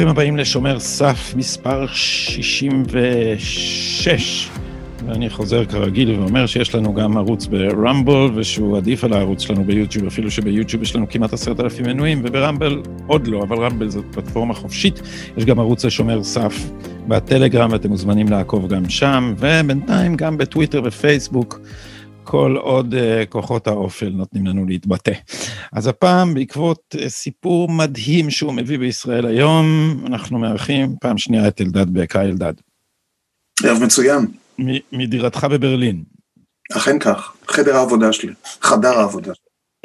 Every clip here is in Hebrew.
ברוכים הבאים לשומר סף מספר 66. ואני חוזר כרגיל ואומר שיש לנו גם ערוץ ברמבל ושהוא עדיף על הערוץ שלנו ביוטיוב, אפילו שביוטיוב יש לנו כמעט עשרת אלפים מנויים וברמבל עוד לא, אבל רמבל זאת פלטפורמה חופשית. יש גם ערוץ לשומר סף בטלגרם ואתם מוזמנים לעקוב גם שם, ובינתיים גם בטוויטר ופייסבוק. כל עוד uh, כוחות האופל נותנים לנו להתבטא. אז הפעם, בעקבות uh, סיפור מדהים שהוא מביא בישראל היום, אנחנו מארחים פעם שנייה את אלדד בק. היי אלדד. ערב מצוין. מדירתך בברלין. אכן כך, חדר העבודה שלי, חדר העבודה.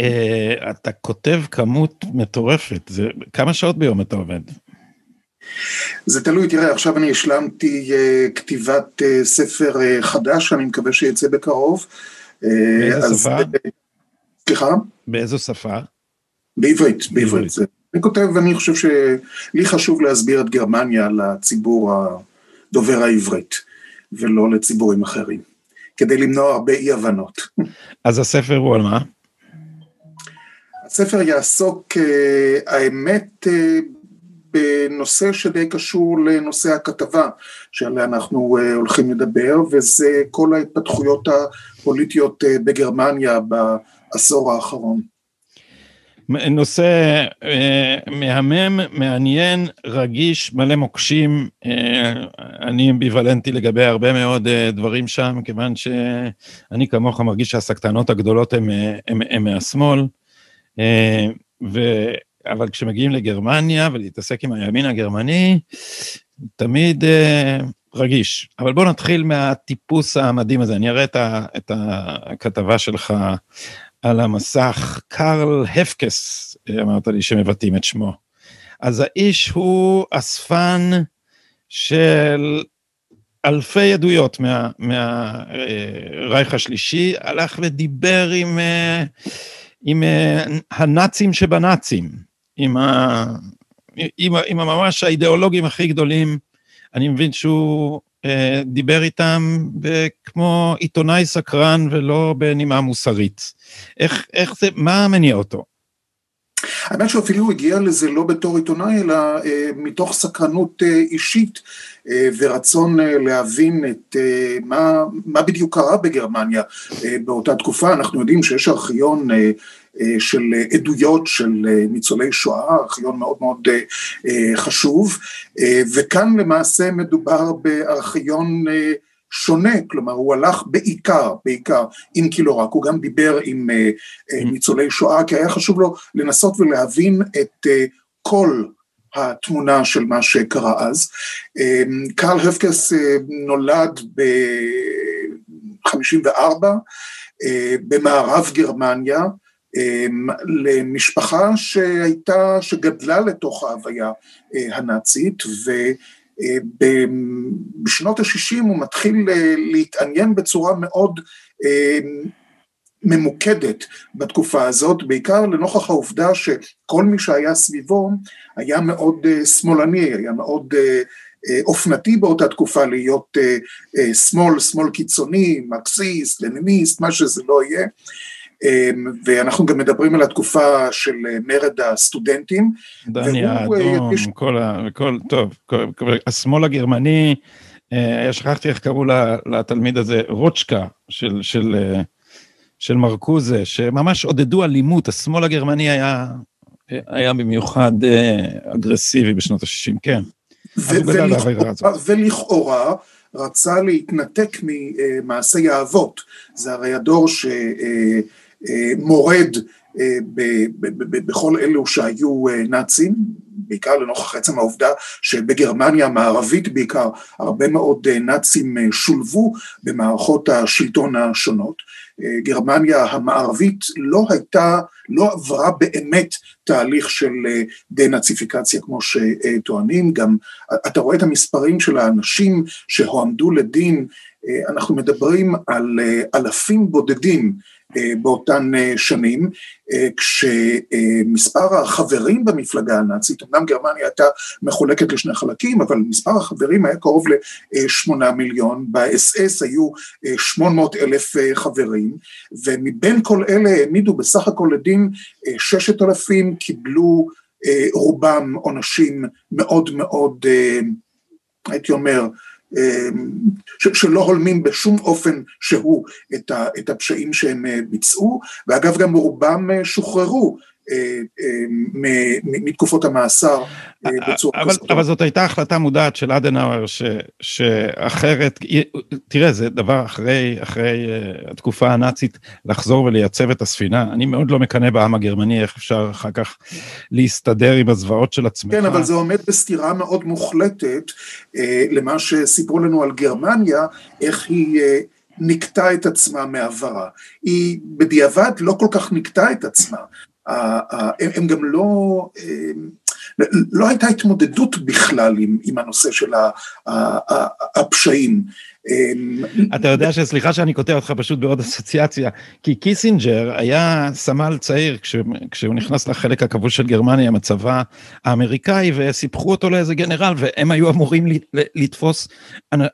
Uh, אתה כותב כמות מטורפת, זה, כמה שעות ביום אתה עובד? זה תלוי, תראה, עכשיו אני השלמתי uh, כתיבת uh, ספר uh, חדש, אני מקווה שיצא בקרוב. באיזה שפה? סליחה? באיזו שפה? בעברית, בעברית. אני כותב, ואני חושב שלי חשוב להסביר את גרמניה לציבור הדובר העברית, ולא לציבורים אחרים, כדי למנוע הרבה אי הבנות. אז הספר הוא על מה? הספר יעסוק, האמת, בנושא שדי קשור לנושא הכתבה שעליה אנחנו הולכים לדבר, וזה כל ההתפתחויות הפוליטיות בגרמניה בעשור האחרון. נושא אה, מהמם, מעניין, רגיש, מלא מוקשים. אה, אני אמביוולנטי לגבי הרבה מאוד אה, דברים שם, כיוון שאני כמוך מרגיש שהסקטנות הגדולות הן מהשמאל. ו... אבל כשמגיעים לגרמניה ולהתעסק עם הימין הגרמני, תמיד אה, רגיש. אבל בוא נתחיל מהטיפוס המדהים הזה. אני אראה את, ה, את הכתבה שלך על המסך. קרל הפקס, אמרת לי שמבטאים את שמו. אז האיש הוא אספן של אלפי עדויות מהרייך מה, אה, השלישי, הלך ודיבר עם, אה, עם אה, הנאצים שבנאצים. עם, ה, עם, עם הממש האידיאולוגים הכי גדולים. אני מבין שהוא דיבר איתם כמו עיתונאי סקרן ולא בנימה מוסרית. איך, איך זה, מה מניע אותו? האמת שאפילו הגיע לזה לא בתור עיתונאי, אלא אה, מתוך סקרנות אה, אישית אה, ורצון אה, להבין את אה, מה, מה בדיוק קרה בגרמניה אה, באותה תקופה. אנחנו יודעים שיש ארכיון אה, אה, של עדויות של אה, ניצולי שואה, ארכיון מאוד מאוד אה, חשוב, וכאן למעשה מדובר בארכיון שונה, כלומר הוא הלך בעיקר, בעיקר, אם כי לא רק, הוא גם דיבר עם mm-hmm. ניצולי שואה, כי היה חשוב לו לנסות ולהבין את כל התמונה של מה שקרה אז. קרל הפקס נולד ב-54 במערב גרמניה, אמ, למשפחה שהייתה, שגדלה לתוך ההוויה אה, הנאצית ובשנות אה, ה-60 הוא מתחיל אה, להתעניין בצורה מאוד ממוקדת בתקופה הזאת, בעיקר לנוכח העובדה שכל מי שהיה סביבו היה מאוד שמאלני, היה מאוד אופנתי באותה תקופה להיות שמאל, שמאל קיצוני, מרקסיסט, לניניסט, מה שזה לא יהיה. אמ, ואנחנו גם מדברים על התקופה של אה, מרד הסטודנטים. דני האדום, יש... כל ה... כל, טוב, כל, כל, השמאל הגרמני, אה, שכחתי איך קראו לתלמיד הזה, רוצ'קה של, של, אה, של מרקוזה, שממש עודדו אלימות, השמאל הגרמני היה, היה במיוחד אגרסיבי בשנות ה-60, כן. ולכאורה, רצה להתנתק ממעשי האבות, זה הרי הדור ש... מורד אה, בכל אלו שהיו אה, נאצים, בעיקר לנוכח עצם העובדה שבגרמניה המערבית בעיקר הרבה מאוד אה, נאצים שולבו במערכות השלטון השונות. גרמניה המערבית לא הייתה, לא עברה באמת תהליך של דה-נאציפיקציה כמו שטוענים, גם אתה רואה את המספרים של האנשים שהועמדו לדין, אנחנו מדברים על אלפים בודדים באותן שנים, כשמספר החברים במפלגה הנאצית, אמנם גרמניה הייתה מחולקת לשני חלקים, אבל מספר החברים היה קרוב לשמונה מיליון, באס-אס היו 800 אלף חברים, ומבין כל אלה העמידו בסך הכל לדין ששת אלפים קיבלו רובם עונשים מאוד מאוד, הייתי אומר, שלא הולמים בשום אופן שהוא את הפשעים שהם ביצעו, ואגב גם רובם שוחררו אה, אה, מתקופות המאסר אה, בצורה כזאת. אבל זאת הייתה החלטה מודעת של אדנאואר שאחרת, תראה זה דבר אחרי, אחרי התקופה הנאצית לחזור ולייצב את הספינה, אני מאוד לא מקנא בעם הגרמני איך אפשר אחר כך להסתדר עם הזוועות של עצמך. כן אבל זה עומד בסתירה מאוד מוחלטת למה שסיפרו לנו על גרמניה, איך היא נקטה את עצמה מעברה. היא בדיעבד לא כל כך נקטה את עצמה. הם, הם גם לא, לא הייתה התמודדות בכלל עם, עם הנושא של הפשעים. אתה יודע שסליחה שאני קוטע אותך פשוט בעוד אסוציאציה, כי קיסינג'ר היה סמל צעיר כש, כשהוא נכנס לחלק הכבוש של גרמניה עם הצבא האמריקאי וסיפחו אותו לאיזה גנרל והם היו אמורים לתפוס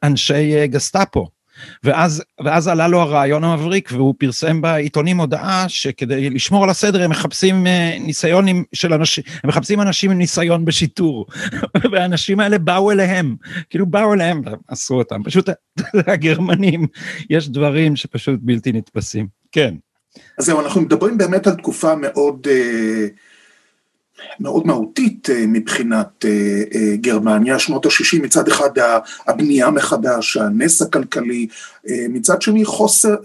אנשי גסטאפו. ואז, ואז עלה לו הרעיון המבריק והוא פרסם בעיתונים הודעה שכדי לשמור על הסדר הם מחפשים אה, ניסיון של אנשים, הם מחפשים אנשים עם ניסיון בשיטור, והאנשים האלה באו אליהם, כאילו באו אליהם, עשו אותם, פשוט הגרמנים, יש דברים שפשוט בלתי נתפסים, כן. אז זהו, אנחנו מדברים באמת על תקופה מאוד... אה... מאוד מהותית אה, מבחינת אה, אה, גרמניה, שנות ה-60 מצד אחד הבנייה מחדש, הנס הכלכלי, מצד שני חוסר,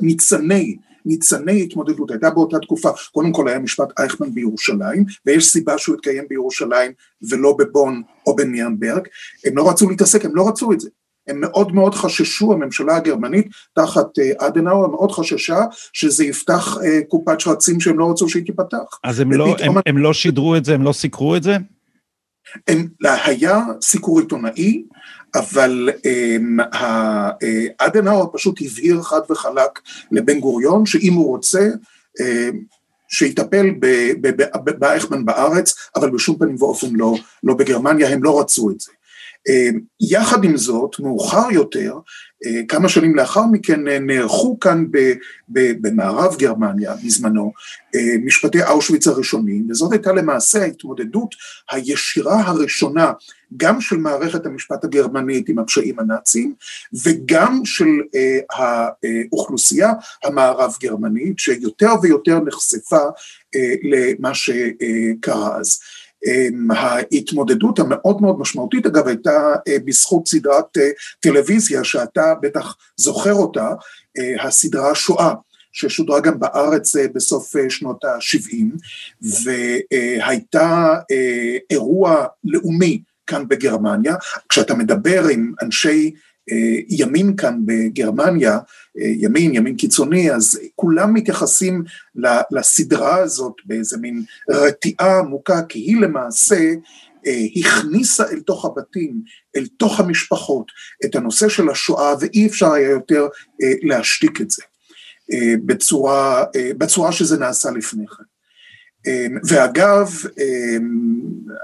ניצני, ניצני התמודדות, הייתה באותה תקופה, קודם כל היה משפט אייכמן בירושלים, ויש סיבה שהוא התקיים בירושלים ולא בבון או בניאנברג, הם לא רצו להתעסק, הם לא רצו את זה, הם מאוד מאוד חששו, הממשלה הגרמנית תחת אה, אדנאואר מאוד חששה שזה יפתח אה, קופת שרצים שהם לא רצו שהיא תיפתח. אז הם לא, הם, הם לא שידרו את זה, הם לא סיקרו את זה? הם, היה סיקור עיתונאי, אבל אה, אדנאואר פשוט הבהיר חד וחלק לבן גוריון שאם הוא רוצה שיטפל באייכמן בארץ, אבל בשום פנים ואופן לא, לא בגרמניה, הם לא רצו את זה. אה, יחד עם זאת, מאוחר יותר, אה, כמה שנים לאחר מכן אה, נערכו כאן במערב גרמניה בזמנו משפטי אושוויץ הראשונים, וזאת הייתה למעשה ההתמודדות הישירה הראשונה גם של מערכת המשפט הגרמנית עם הפשעים הנאציים וגם של האוכלוסייה המערב גרמנית שיותר ויותר נחשפה למה שקרה אז. אמ, ההתמודדות המאוד מאוד משמעותית אגב הייתה אה, בזכות סדרת אה, טלוויזיה שאתה בטח זוכר אותה, אה, הסדרה שואה ששודרה גם בארץ בסוף שנות ה-70 והייתה אירוע לאומי כאן בגרמניה, כשאתה מדבר עם אנשי ימין כאן בגרמניה, אה, ימין, ימין קיצוני, אז כולם מתייחסים לסדרה הזאת באיזה מין רתיעה עמוקה, כי היא למעשה אה, הכניסה אל תוך הבתים, אל תוך המשפחות, את הנושא של השואה, ואי אפשר היה יותר להשתיק את זה בצורה, בצורה שזה נעשה לפני כן. ואגב,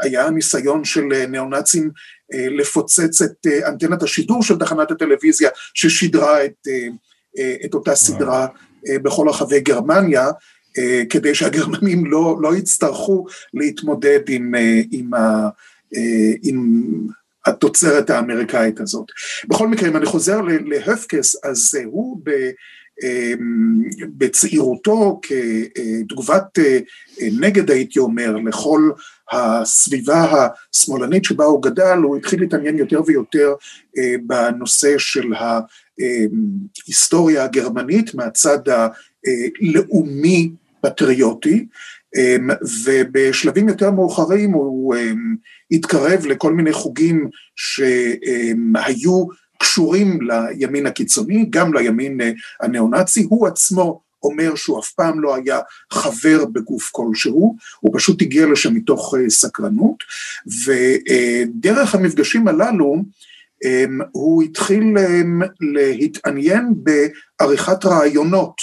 היה ניסיון של ניאו-נאצים אה, לפוצץ את אה, אנטנת השידור של תחנת הטלוויזיה ששידרה את, אה, את אותה סדרה בכל רחבי גרמניה, כדי שהגרמנים לא, לא יצטרכו להתמודד עם, עם, ה, עם התוצרת האמריקאית הזאת. בכל מקרה, אם אני חוזר להפקס, אז הוא ב... בצעירותו כתגובת נגד הייתי אומר לכל הסביבה השמאלנית שבה הוא גדל, הוא התחיל להתעניין יותר ויותר אה, בנושא של ההיסטוריה הגרמנית מהצד הלאומי פטריוטי, אה, ובשלבים יותר מאוחרים הוא אה, התקרב לכל מיני חוגים שהיו קשורים לימין הקיצוני, גם לימין הניאו-נאצי, הוא עצמו אומר שהוא אף פעם לא היה חבר בגוף כלשהו, הוא פשוט הגיע לשם מתוך אה, סקרנות, ודרך המפגשים הללו אמ, הוא התחיל אמ, להתעניין בעריכת רעיונות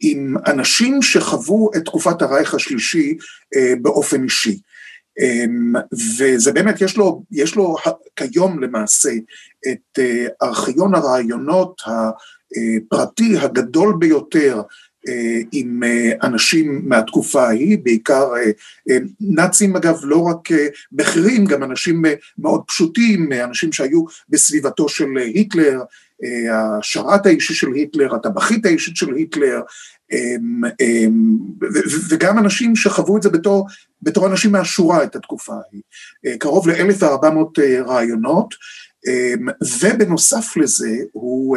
עם אנשים שחוו את תקופת הרייך השלישי באופן אישי. וזה באמת, יש לו, יש לו כיום למעשה את ארכיון הרעיונות הפרטי הגדול ביותר עם אנשים מהתקופה ההיא, בעיקר נאצים אגב, לא רק בכירים, גם אנשים מאוד פשוטים, אנשים שהיו בסביבתו של היטלר, השרת האישי של היטלר, הטבחית האישית של היטלר, וגם אנשים שחוו את זה בתור, בתור אנשים מהשורה את התקופה ההיא. קרוב ל-1400 רעיונות, ובנוסף לזה הוא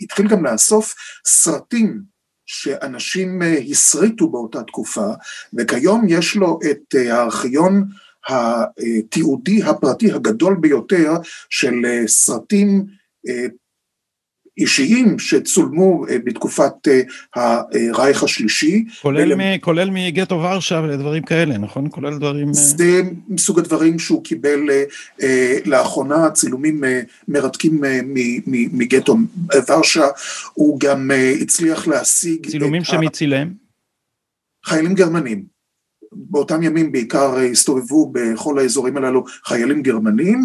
התחיל גם לאסוף סרטים שאנשים הסריטו באותה תקופה, וכיום יש לו את הארכיון התיעודי הפרטי הגדול ביותר של סרטים אישיים שצולמו בתקופת הרייך השלישי. כולל, ול... מ, כולל מגטו ורשה ודברים כאלה, נכון? כולל דברים... זה מסוג הדברים שהוא קיבל לאחרונה, צילומים מרתקים מגטו ורשה, הוא גם הצליח להשיג... צילומים שמי צילם? חיילים גרמנים. באותם ימים בעיקר הסתובבו בכל האזורים הללו חיילים גרמנים,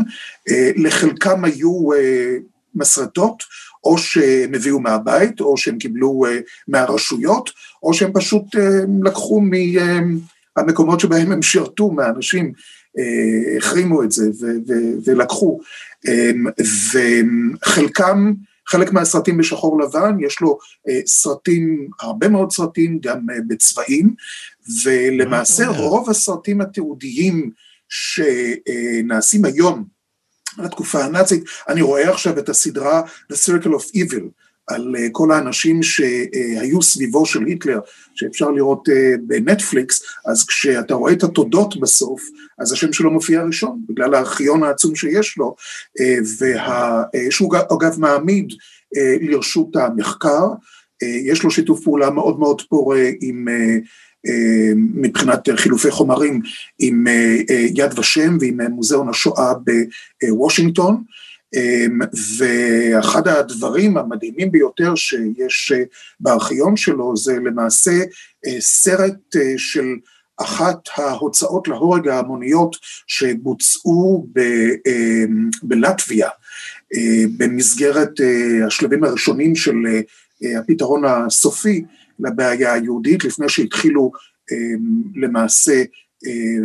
לחלקם היו מסרטות, או שהם הביאו מהבית, או שהם קיבלו מהרשויות, או שהם פשוט לקחו מהמקומות שבהם הם שירתו, מהאנשים, החרימו את זה ולקחו. וחלקם, חלק מהסרטים בשחור לבן, יש לו סרטים, הרבה מאוד סרטים, גם בצבעים, ולמעשה רוב הסרטים התיעודיים שנעשים היום, לתקופה הנאצית, אני רואה עכשיו את הסדרה The Circle of Evil, על כל האנשים שהיו סביבו של היטלר, שאפשר לראות בנטפליקס, אז כשאתה רואה את התודות בסוף, אז השם שלו מופיע ראשון, בגלל הארכיון העצום שיש לו, וה... שהוא אגב מעמיד לרשות המחקר, יש לו שיתוף פעולה מאוד מאוד פורה עם מבחינת חילופי חומרים עם יד ושם ועם מוזיאון השואה בוושינגטון, ואחד הדברים המדהימים ביותר שיש בארכיון שלו זה למעשה סרט של אחת ההוצאות להורג ההמוניות שבוצעו בלטביה במסגרת השלבים הראשונים של הפתרון הסופי לבעיה היהודית, לפני שהתחילו למעשה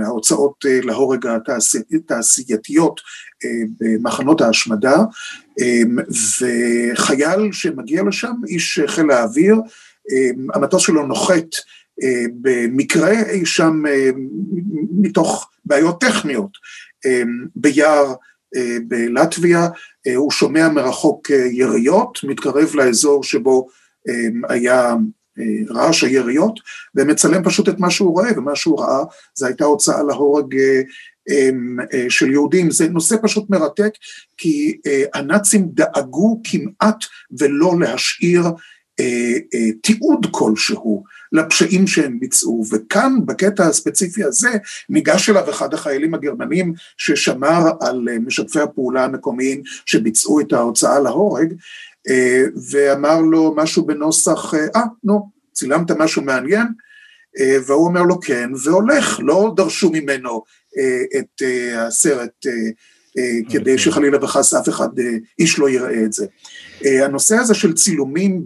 ההוצאות להורג התעשייתיות במחנות ההשמדה, וחייל שמגיע לשם, איש חיל האוויר, המטוס שלו נוחת במקרה אי שם מתוך בעיות טכניות. ביער בלטביה, הוא שומע מרחוק יריות, מתקרב לאזור שבו היה רעש היריות, ומצלם פשוט את מה שהוא רואה, ומה שהוא ראה זה הייתה הוצאה להורג של יהודים, זה נושא פשוט מרתק, כי הנאצים דאגו כמעט ולא להשאיר תיעוד כלשהו לפשעים שהם ביצעו, וכאן בקטע הספציפי הזה ניגש אליו אחד החיילים הגרמנים ששמר על משתפי הפעולה המקומיים שביצעו את ההוצאה להורג, ואמר לו משהו בנוסח, אה, נו, צילמת משהו מעניין? והוא אומר לו כן, והולך, לא דרשו ממנו את הסרט כדי שחלילה וחס אף אחד, איש לא יראה את זה. הנושא הזה של צילומים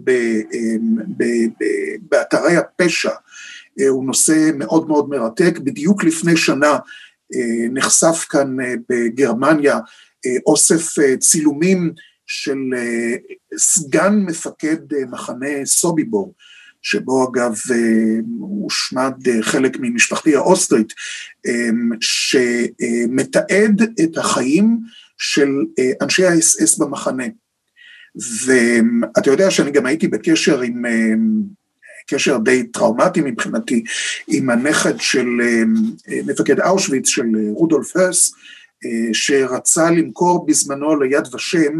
באתרי הפשע הוא נושא מאוד מאוד מרתק, בדיוק לפני שנה נחשף כאן בגרמניה אוסף צילומים של סגן מפקד מחנה סוביבור, שבו אגב הושמד חלק ממשפחתי האוסטרית, שמתעד את החיים של אנשי האס-אס במחנה. ואתה יודע שאני גם הייתי בקשר עם, קשר די טראומטי מבחינתי, עם הנכד של מפקד אושוויץ, של רודולף הרס, שרצה למכור בזמנו ליד ושם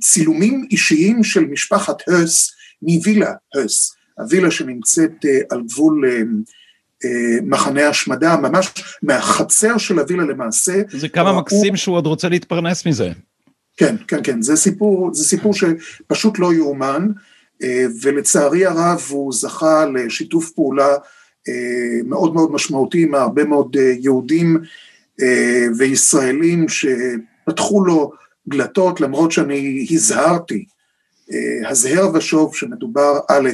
צילומים אישיים של משפחת הרס מווילה הרס, הווילה שנמצאת על גבול מחנה השמדה, ממש מהחצר של הווילה למעשה. זה כמה מקסים שהוא עוד רוצה להתפרנס מזה. כן, כן, כן, זה סיפור, זה סיפור שפשוט לא יאומן, ולצערי הרב הוא זכה לשיתוף פעולה מאוד מאוד משמעותי עם הרבה מאוד יהודים וישראלים שפתחו לו דלתות למרות שאני הזהרתי, הזהר ושוב שמדובר א',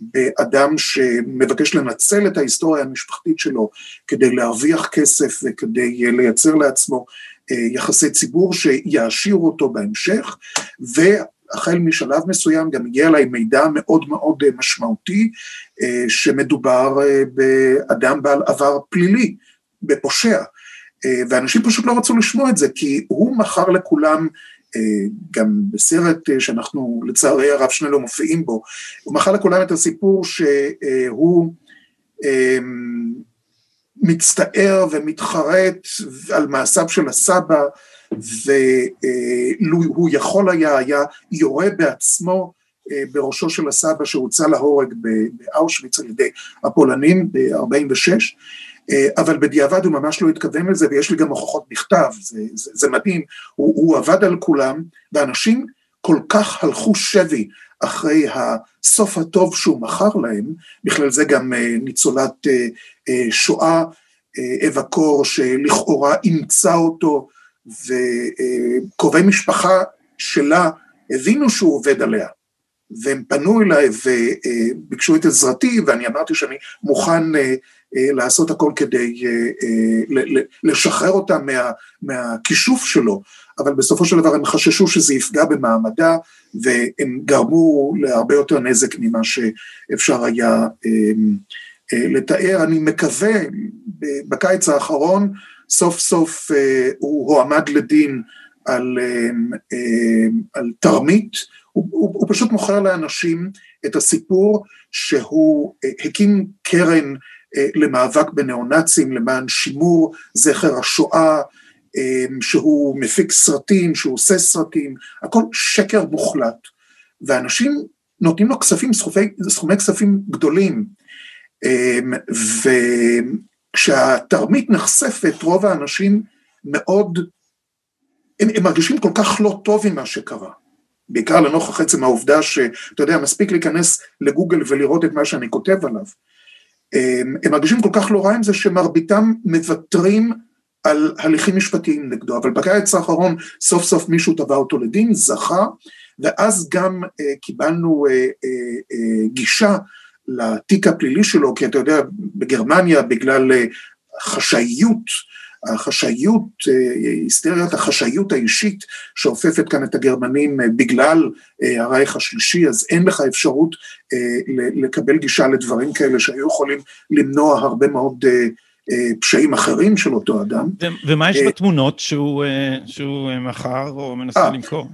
באדם שמבקש לנצל את ההיסטוריה המשפחתית שלו כדי להרוויח כסף וכדי לייצר לעצמו יחסי ציבור שיעשירו אותו בהמשך, והחל משלב מסוים גם הגיע אליי מידע מאוד מאוד משמעותי שמדובר באדם בעל עבר פלילי, בפושע, ואנשים פשוט לא רצו לשמוע את זה כי הוא מכר לכולם גם בסרט שאנחנו לצערי הרב שנינו מופיעים בו, הוא מכר לכולם את הסיפור שהוא מצטער ומתחרט על מעשיו של הסבא, ולו הוא יכול היה, היה יורה בעצמו בראשו של הסבא שהוצא להורג באושוויץ על ידי הפולנים ב-46, אבל בדיעבד הוא ממש לא התכוון לזה, ויש לי גם הוכחות בכתב, זה, זה, זה מדהים, הוא, הוא עבד על כולם, ואנשים כל כך הלכו שבי אחרי הסוף הטוב שהוא מכר להם, בכלל זה גם ניצולת שואה, אווה קור, שלכאורה אימצה אותו, וקרובי משפחה שלה הבינו שהוא עובד עליה, והם פנו אליי וביקשו את עזרתי, ואני אמרתי שאני מוכן לעשות הכל כדי לשחרר אותה מה, מהכישוף שלו, אבל בסופו של דבר הם חששו שזה יפגע במעמדה, והם גרמו להרבה יותר נזק ממה שאפשר היה לתאר. אני מקווה, בקיץ האחרון, סוף סוף הוא הועמד לדין על, על תרמית, הוא, הוא, הוא פשוט מוכר לאנשים את הסיפור שהוא הקים קרן למאבק בניאו-נאצים, למען שימור זכר השואה, שהוא מפיק סרטים, שהוא עושה סרטים, הכל שקר מוחלט. ואנשים נותנים לו כספים, סכומי, כספים גדולים. וכשהתרמית נחשפת, רוב האנשים מאוד, הם, הם מרגישים כל כך לא טוב עם מה שקרה. בעיקר לנוכח עצם העובדה שאתה יודע, מספיק להיכנס לגוגל ולראות את מה שאני כותב עליו. הם מרגישים כל כך לא רע עם זה שמרביתם מוותרים על הליכים משפטיים נגדו, אבל בקיץ האחרון סוף סוף מישהו תבע אותו לדין, זכה, ואז גם קיבלנו גישה לתיק הפלילי שלו, כי אתה יודע, בגרמניה בגלל חשאיות, החשאיות, היסטריית החשאיות האישית שאופפת כאן את הגרמנים בגלל הרייך השלישי, אז אין לך אפשרות לקבל גישה לדברים כאלה שהיו יכולים למנוע הרבה מאוד פשעים אחרים של אותו אדם. ומה יש בתמונות שהוא, שהוא מכר או מנסה למכור?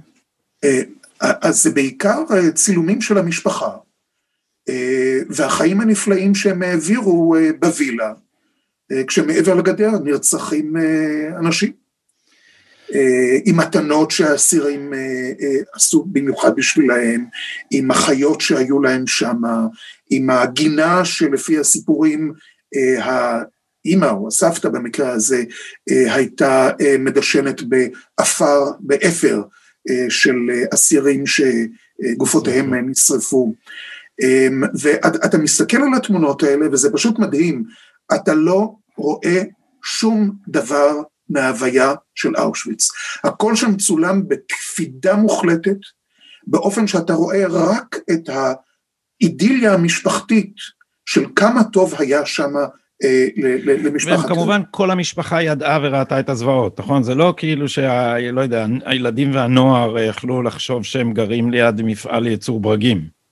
אז זה בעיקר צילומים של המשפחה, והחיים הנפלאים שהם העבירו בווילה. כשמעבר לגדר נרצחים אנשים, עם מתנות שהאסירים עשו במיוחד בשבילהם, עם החיות שהיו להם שם, עם הגינה שלפי הסיפורים האימא או הסבתא במקרה הזה הייתה מדשנת באפר, באפר של אסירים שגופותיהם נשרפו. ואתה מסתכל על התמונות האלה וזה פשוט מדהים, אתה לא רואה שום דבר מההוויה של אושוויץ. הכל שם צולם בקפידה מוחלטת, באופן שאתה רואה רק את האידיליה המשפחתית של כמה טוב היה שם אה, למשפחת... וכמובן כל המשפחה ידעה וראתה את הזוועות, נכון? זה לא כאילו שה... לא יודע, הילדים והנוער יכלו לחשוב שהם גרים ליד מפעל ייצור ברגים.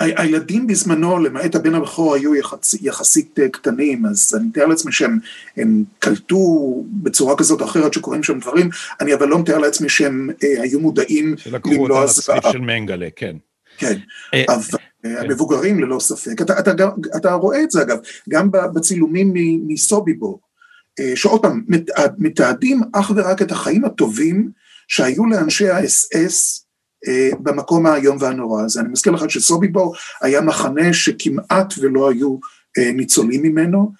הילדים בזמנו, למעט הבן הבכור, היו יחצ... יחסית קטנים, אז אני מתאר לעצמי שהם קלטו בצורה כזאת או אחרת שקורים שם דברים, אני אבל לא מתאר לעצמי שהם אה, היו מודעים שלקחו אותה לצריף של מנגלה, כן. כן, אה, אבל כן. המבוגרים ללא ספק, אתה, אתה, אתה רואה את זה אגב, גם בצילומים מסוביבו, אה, שעוד פעם, מתעדים אך ורק את החיים הטובים שהיו לאנשי האס-אס, במקום האיום והנורא הזה. אני מזכיר לך שסוביבור היה מחנה שכמעט ולא היו ניצולים ממנו,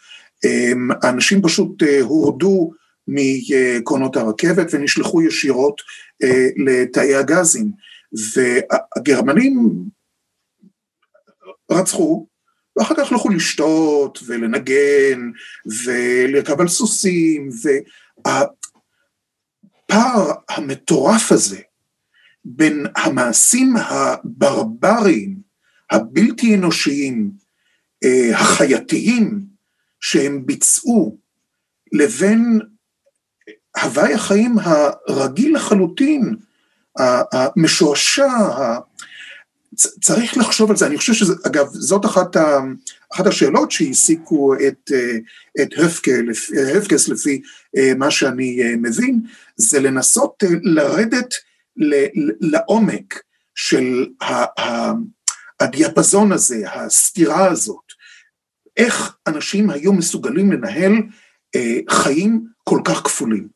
האנשים פשוט הורדו מקרונות הרכבת ונשלחו ישירות לתאי הגזים, והגרמנים רצחו, ואחר כך הלכו לשתות ולנגן ולרכב על סוסים, והפער המטורף הזה בין המעשים הברבריים, הבלתי אנושיים, אה, החייתיים שהם ביצעו, לבין הוואי החיים הרגיל לחלוטין, המשועשע, צריך לחשוב על זה, אני חושב שזה, אגב, זאת אחת, ה, אחת השאלות שהעסיקו את, אה, את הפקס לפי אה, מה שאני מבין, זה לנסות לרדת לעומק של הדיאפזון הזה, הסתירה הזאת, איך אנשים היו מסוגלים לנהל חיים כל כך כפולים.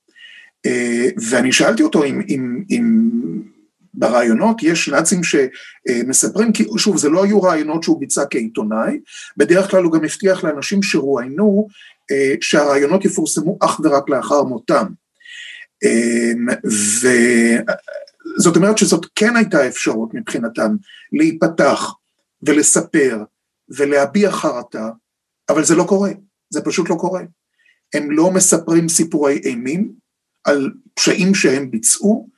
ואני שאלתי אותו אם, אם, אם ברעיונות יש נאצים שמספרים, כי שוב זה לא היו רעיונות שהוא ביצע כעיתונאי, בדרך כלל הוא גם הבטיח לאנשים שרואיינו אה, שהרעיונות יפורסמו אך ורק לאחר מותם. אמ, וזאת אומרת שזאת כן הייתה אפשרות מבחינתם להיפתח ולספר ולהביע חרטה, אבל זה לא קורה, זה פשוט לא קורה. הם לא מספרים סיפורי אימים על פשעים שהם ביצעו,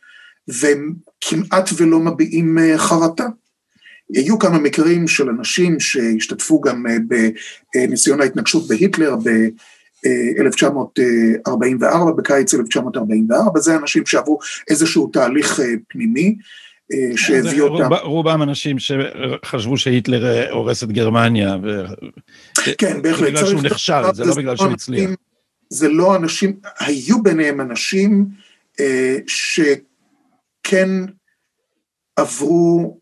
והם כמעט ולא מביעים אה, חרטה. היו כמה מקרים של אנשים שהשתתפו גם אה, בניסיון ההתנגשות בהיטלר ב-1944, בקיץ 1944, זה אנשים שעברו איזשהו תהליך אה, פנימי. שהביא אותם. רוב, רובם אנשים שחשבו שהיטלר הורס את גרמניה. ו... כן, בהחלט. בגלל שהוא נכשל, זה לא בגלל שהוא הצליח. זה לא אנשים, היו ביניהם אנשים אה, ש... כן עברו,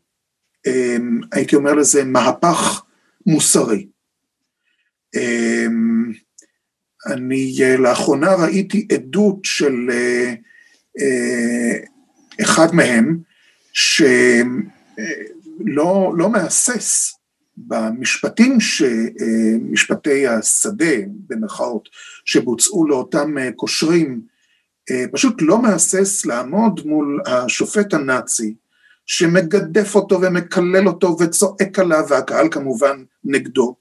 אמ, הייתי אומר לזה, מהפך מוסרי. אמ, אני אה, לאחרונה ראיתי עדות של אה, אה, אחד מהם, שלא לא מהסס במשפטים, משפטי השדה, במרכאות, שבוצעו לאותם קושרים פשוט לא מהסס לעמוד מול השופט הנאצי, שמגדף אותו ומקלל אותו וצועק עליו, והקהל כמובן נגדו,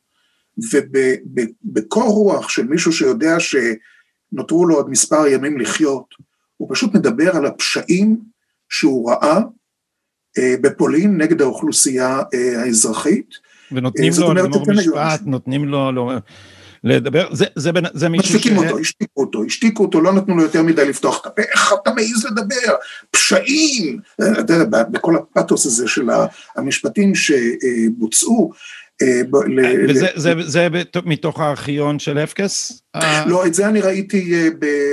ובקור רוח של מישהו שיודע שנותרו לו עוד מספר ימים לחיות, הוא פשוט מדבר על הפשעים שהוא ראה אה, בפולין נגד האוכלוסייה אה, האזרחית. ונותנים לו לגמור משפט, נותנים לו... לדבר, זה, זה, זה מישהו ש... משתיקים אותו, השתיקו אותו, השתיקו אותו, לא נתנו לו יותר מדי לפתוח את הפה, איך אתה מעז לדבר? פשעים! אתה יודע, בכל הפתוס הזה של המשפטים שבוצעו, אה, וזה זה, זה, זה מתוך הארכיון של אפקס? לא, את זה אני ראיתי אה,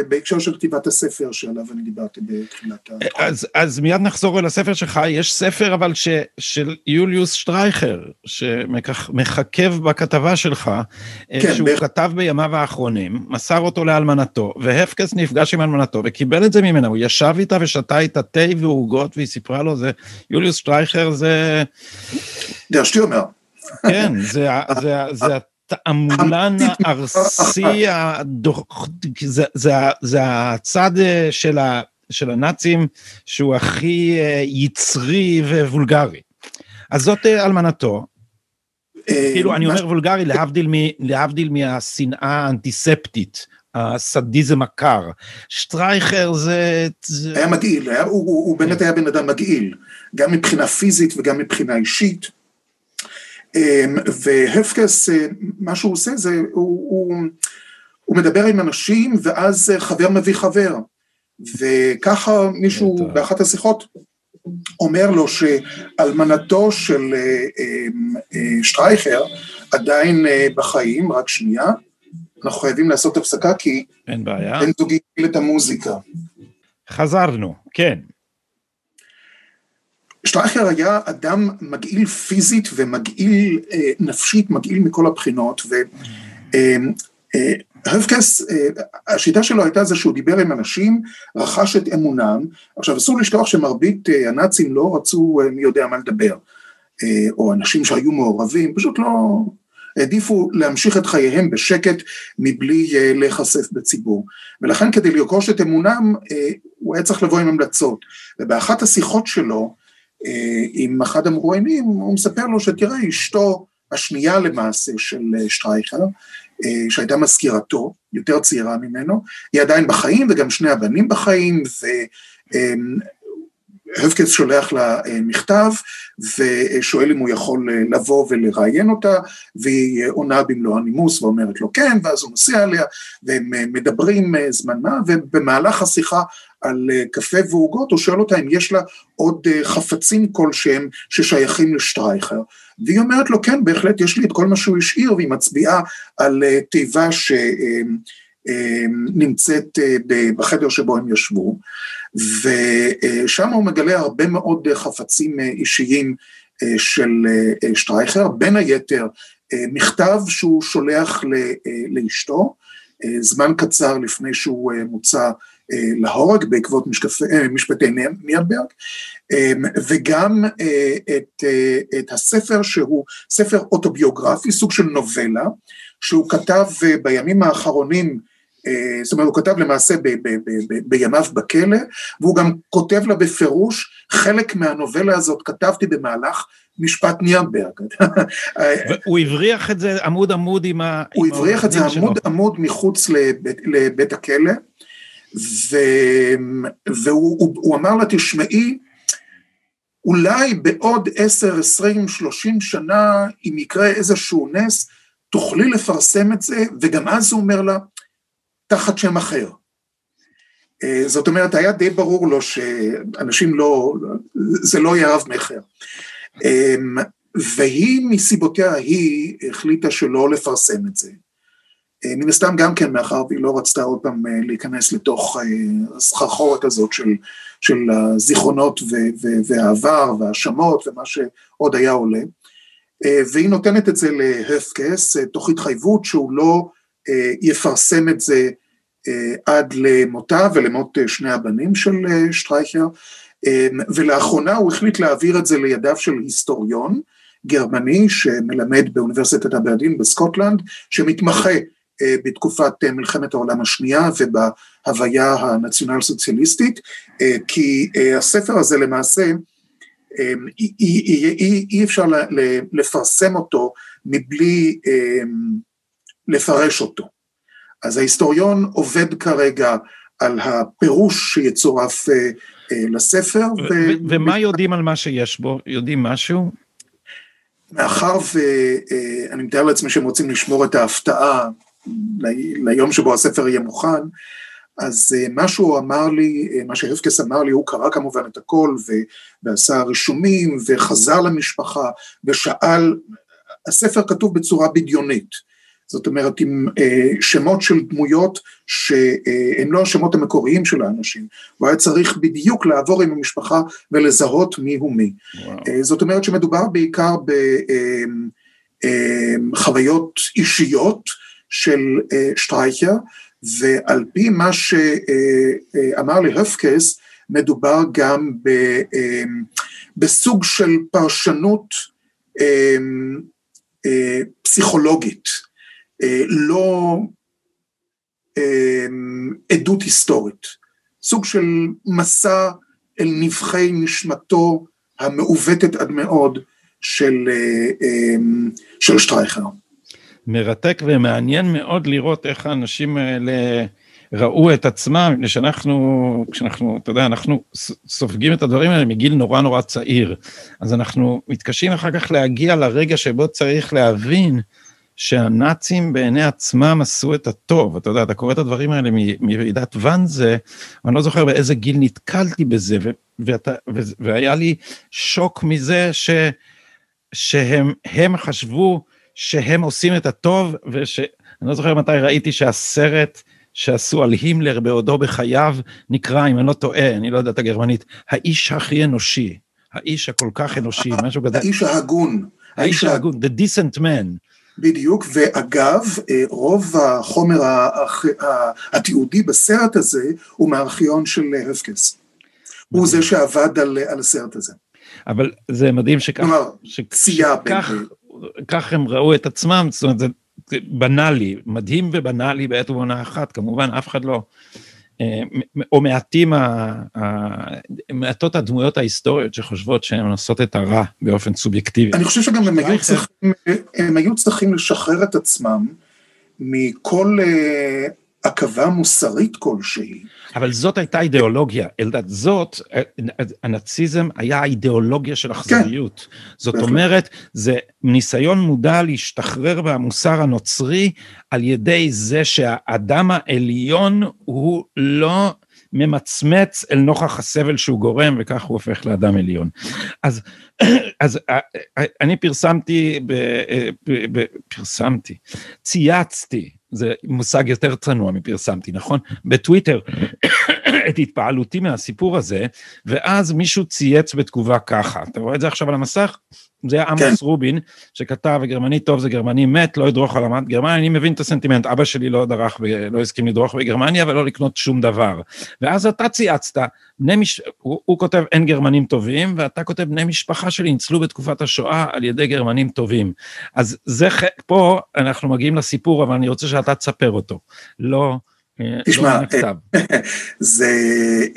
בהקשר של כתיבת הספר שעליו אני דיברתי בתחילת ה... אז, אז מיד נחזור אל הספר שלך, יש ספר אבל ש, של יוליוס שטרייכר, שמככב בכתבה שלך, אה, כן, שהוא ב... כתב בימיו האחרונים, מסר אותו לאלמנתו, והפקס נפגש עם אלמנתו וקיבל את זה ממנה, הוא ישב איתה ושתה איתה תה ועוגות והיא סיפרה לו, זה יוליוס שטרייכר זה... דר שטיומר. כן, זה, זה, זה התעמולן הארסי, זה, זה, זה הצד אה, של, ה, של הנאצים שהוא הכי אה, יצרי ווולגרי. אז זאת אה, אלמנתו. כאילו, אני אומר וולגרי, להבדיל, להבדיל מהשנאה האנטיספטית. הסדיזם הקר. שטרייכר זה... היה מגעיל, היה, הוא, הוא, הוא באמת היה בן אדם מגעיל, גם מבחינה פיזית וגם מבחינה אישית. אמ, והפקס, אה, מה שהוא עושה זה, הוא, הוא, הוא מדבר עם אנשים ואז חבר מביא חבר. וככה מישהו באחת השיחות אומר לו שאלמנתו של אה, אה, שטרייכר עדיין בחיים, רק שנייה, אנחנו חייבים לעשות הפסקה כי אין בעיה. בן זוגי את המוזיקה. חזרנו, כן. שטרייכר היה אדם מגעיל פיזית ומגעיל אה, נפשית, מגעיל מכל הבחינות, והרבקס, אה, אה, השיטה שלו הייתה זה שהוא דיבר עם אנשים, רכש את אמונם, עכשיו אסור לשכוח שמרבית הנאצים לא רצו מי יודע מה לדבר, או אנשים שהיו מעורבים, פשוט לא, העדיפו להמשיך את חייהם בשקט מבלי להיחשף בציבור. ולכן כדי לרכוש את אמונם, הוא היה צריך לבוא עם המלצות. ובאחת השיחות שלו, אה, עם אחד המרואיינים, הוא מספר לו שתראה, אשתו השנייה למעשה של שטרייכר, שהייתה מזכירתו, יותר צעירה ממנו, היא עדיין בחיים וגם שני הבנים בחיים, והפקס שולח לה מכתב ושואל אם הוא יכול לבוא ולראיין אותה, והיא עונה במלוא הנימוס ואומרת לו כן, ואז הוא נוסע עליה, והם מדברים זמן מה, ובמהלך השיחה על קפה ועוגות, הוא שואל אותה אם יש לה עוד חפצים כלשהם ששייכים לשטרייכר, והיא אומרת לו כן, בהחלט יש לי את כל מה שהוא השאיר, והיא מצביעה על תיבה שנמצאת בחדר שבו הם ישבו, ושם הוא מגלה הרבה מאוד חפצים אישיים של שטרייכר, בין היתר מכתב שהוא שולח לאשתו, זמן קצר לפני שהוא מוצא להורג בעקבות משקפי, משפטי נירנברג, וגם את, את הספר שהוא ספר אוטוביוגרפי, סוג של נובלה, שהוא כתב בימים האחרונים, זאת אומרת הוא כתב למעשה ב, ב, ב, ב, בימיו בכלא, והוא גם כותב לה בפירוש, חלק מהנובלה הזאת כתבתי במהלך משפט נירנברג. הוא הבריח את זה עמוד עמוד עם ה... הוא הבריח את זה עמוד עמוד מחוץ לבית, לבית הכלא. ו... והוא הוא, הוא אמר לה, תשמעי, אולי בעוד עשר, עשרים, שלושים שנה, אם יקרה איזשהו נס, תוכלי לפרסם את זה, וגם אז הוא אומר לה, תחת שם אחר. זאת אומרת, היה די ברור לו שאנשים לא, זה לא יהיה רב מכר. והיא מסיבותיה היא החליטה שלא לפרסם את זה. אה, מן הסתם גם כן מאחר והיא לא רצתה עוד פעם אה, להיכנס לתוך אה, הסחרחורת הזאת של, של הזיכרונות והעבר והאשמות ומה שעוד היה עולה. והיא נותנת את זה להפקס תוך התחייבות שהוא לא יפרסם את זה עד למותה ולמות שני הבנים של שטרייכר, ולאחרונה הוא החליט להעביר את זה לידיו של היסטוריון גרמני שמלמד באוניברסיטת אברדין בסקוטלנד, שמתמחה בתקופת אה, מלחמת העולם השנייה ובהוויה הנציונל סוציאליסטית, אה, כי הספר הזה למעשה, אי, אי, אי, אי אפשר לפרסם אותו מבלי לפרש אותו. אז ההיסטוריון עובד כרגע על הפירוש שיצורף לספר. ו- ו- ומה יודעים על מה שיש בו? יודעים משהו? מאחר ואני מתאר לעצמי שהם רוצים לשמור את ההפתעה ליום שבו הספר יהיה מוכן, אז אה, מה שהוא אמר לי, אה, מה שהפקס אמר לי, הוא קרא כמובן את הכל ועשה רישומים וחזר למשפחה ושאל, הספר כתוב בצורה בדיונית, זאת אומרת עם אה, שמות של דמויות שהם לא השמות המקוריים של האנשים, הוא היה צריך בדיוק לעבור עם המשפחה ולזהות מי הוא מי. וואו. זאת אומרת שמדובר בעיקר בחוויות אישיות, של אה, שטרייכר, ועל פי מה שאמר לי הפקס, מדובר גם ב, אה, בסוג של פרשנות אה, פסיכולוגית, לא עדות היסטורית, סוג של מסע אל נבחי נשמתו המעוותת עד מאוד של, של שטרייכר. מרתק ומעניין מאוד לראות איך האנשים האלה ראו את עצמם, מפני שאנחנו, כשאנחנו, אתה יודע, אנחנו סופגים את הדברים האלה מגיל נורא נורא צעיר, אז אנחנו מתקשים אחר כך להגיע לרגע שבו צריך להבין שהנאצים בעיני עצמם עשו את הטוב, אתה יודע, אתה קורא את הדברים האלה מוועידת ואנזה, ואני לא זוכר באיזה גיל נתקלתי בזה, ואתה, והיה לי שוק מזה ש, שהם חשבו, שהם עושים את הטוב, ושאני לא זוכר מתי ראיתי שהסרט שעשו על הימלר בעודו בחייו נקרא, אם אני לא טועה, אני לא יודע את הגרמנית, האיש הכי אנושי, האיש הכל כך אנושי, משהו כזה. האיש ההגון. האיש ההגון, the decent man. בדיוק, ואגב, אה, רוב החומר התיעודי בסרט הזה הוא מהארכיון של הפקס. הוא זה שעבד על, על הסרט הזה. אבל זה מדהים שכך, כלומר, שכך, כך הם ראו את עצמם, זאת אומרת, זה בנאלי, מדהים ובנאלי בעת ובעונה אחת, כמובן, אף אחד לא או מעטים, מעטות הדמויות ההיסטוריות שחושבות שהן עושות את הרע באופן סובייקטיבי. אני חושב שגם הם היו צריכים, הם היו צריכים לשחרר את עצמם מכל עכבה מוסרית כלשהי. אבל זאת הייתה אידיאולוגיה, אלדד, זאת, הנאציזם היה האידיאולוגיה של אכזריות. כן. זאת אומרת, זה ניסיון מודע להשתחרר מהמוסר הנוצרי על ידי זה שהאדם העליון הוא לא ממצמץ אל נוכח הסבל שהוא גורם, וכך הוא הופך לאדם עליון. אז, אז אני פרסמתי, ב, ב, ב, פרסמתי, צייצתי זה מושג יותר צנוע מפרסמתי, נכון? בטוויטר, את התפעלותי מהסיפור הזה, ואז מישהו צייץ בתגובה ככה, אתה רואה את זה עכשיו על המסך? זה היה עמוס כן. רובין, שכתב, גרמני טוב זה גרמני מת, לא ידרוך על עמד גרמניה, אני מבין את הסנטימנט, אבא שלי לא דרך, לא הסכים לדרוך בגרמניה ולא לקנות שום דבר. ואז אתה צייצת, בני מש... הוא, הוא כותב אין גרמנים טובים, ואתה כותב בני משפחה שלי ניצלו בתקופת השואה על ידי גרמנים טובים. אז זה, פה אנחנו מגיעים לסיפור, אבל אני רוצה שאתה תספר אותו. לא... אה, תשמע, לא זה...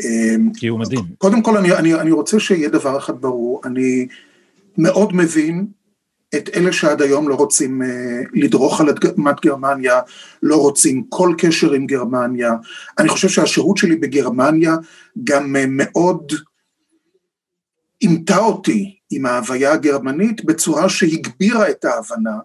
אה, כי הוא מדהים. קודם כל אני, אני, אני רוצה שיהיה דבר אחד ברור, אני מאוד מבין את אלה שעד היום לא רוצים אה, לדרוך על אדמת גרמניה, לא רוצים כל קשר עם גרמניה. אני חושב שהשירות שלי בגרמניה גם אה, מאוד אימתה אותי עם ההוויה הגרמנית בצורה שהגבירה את ההבנה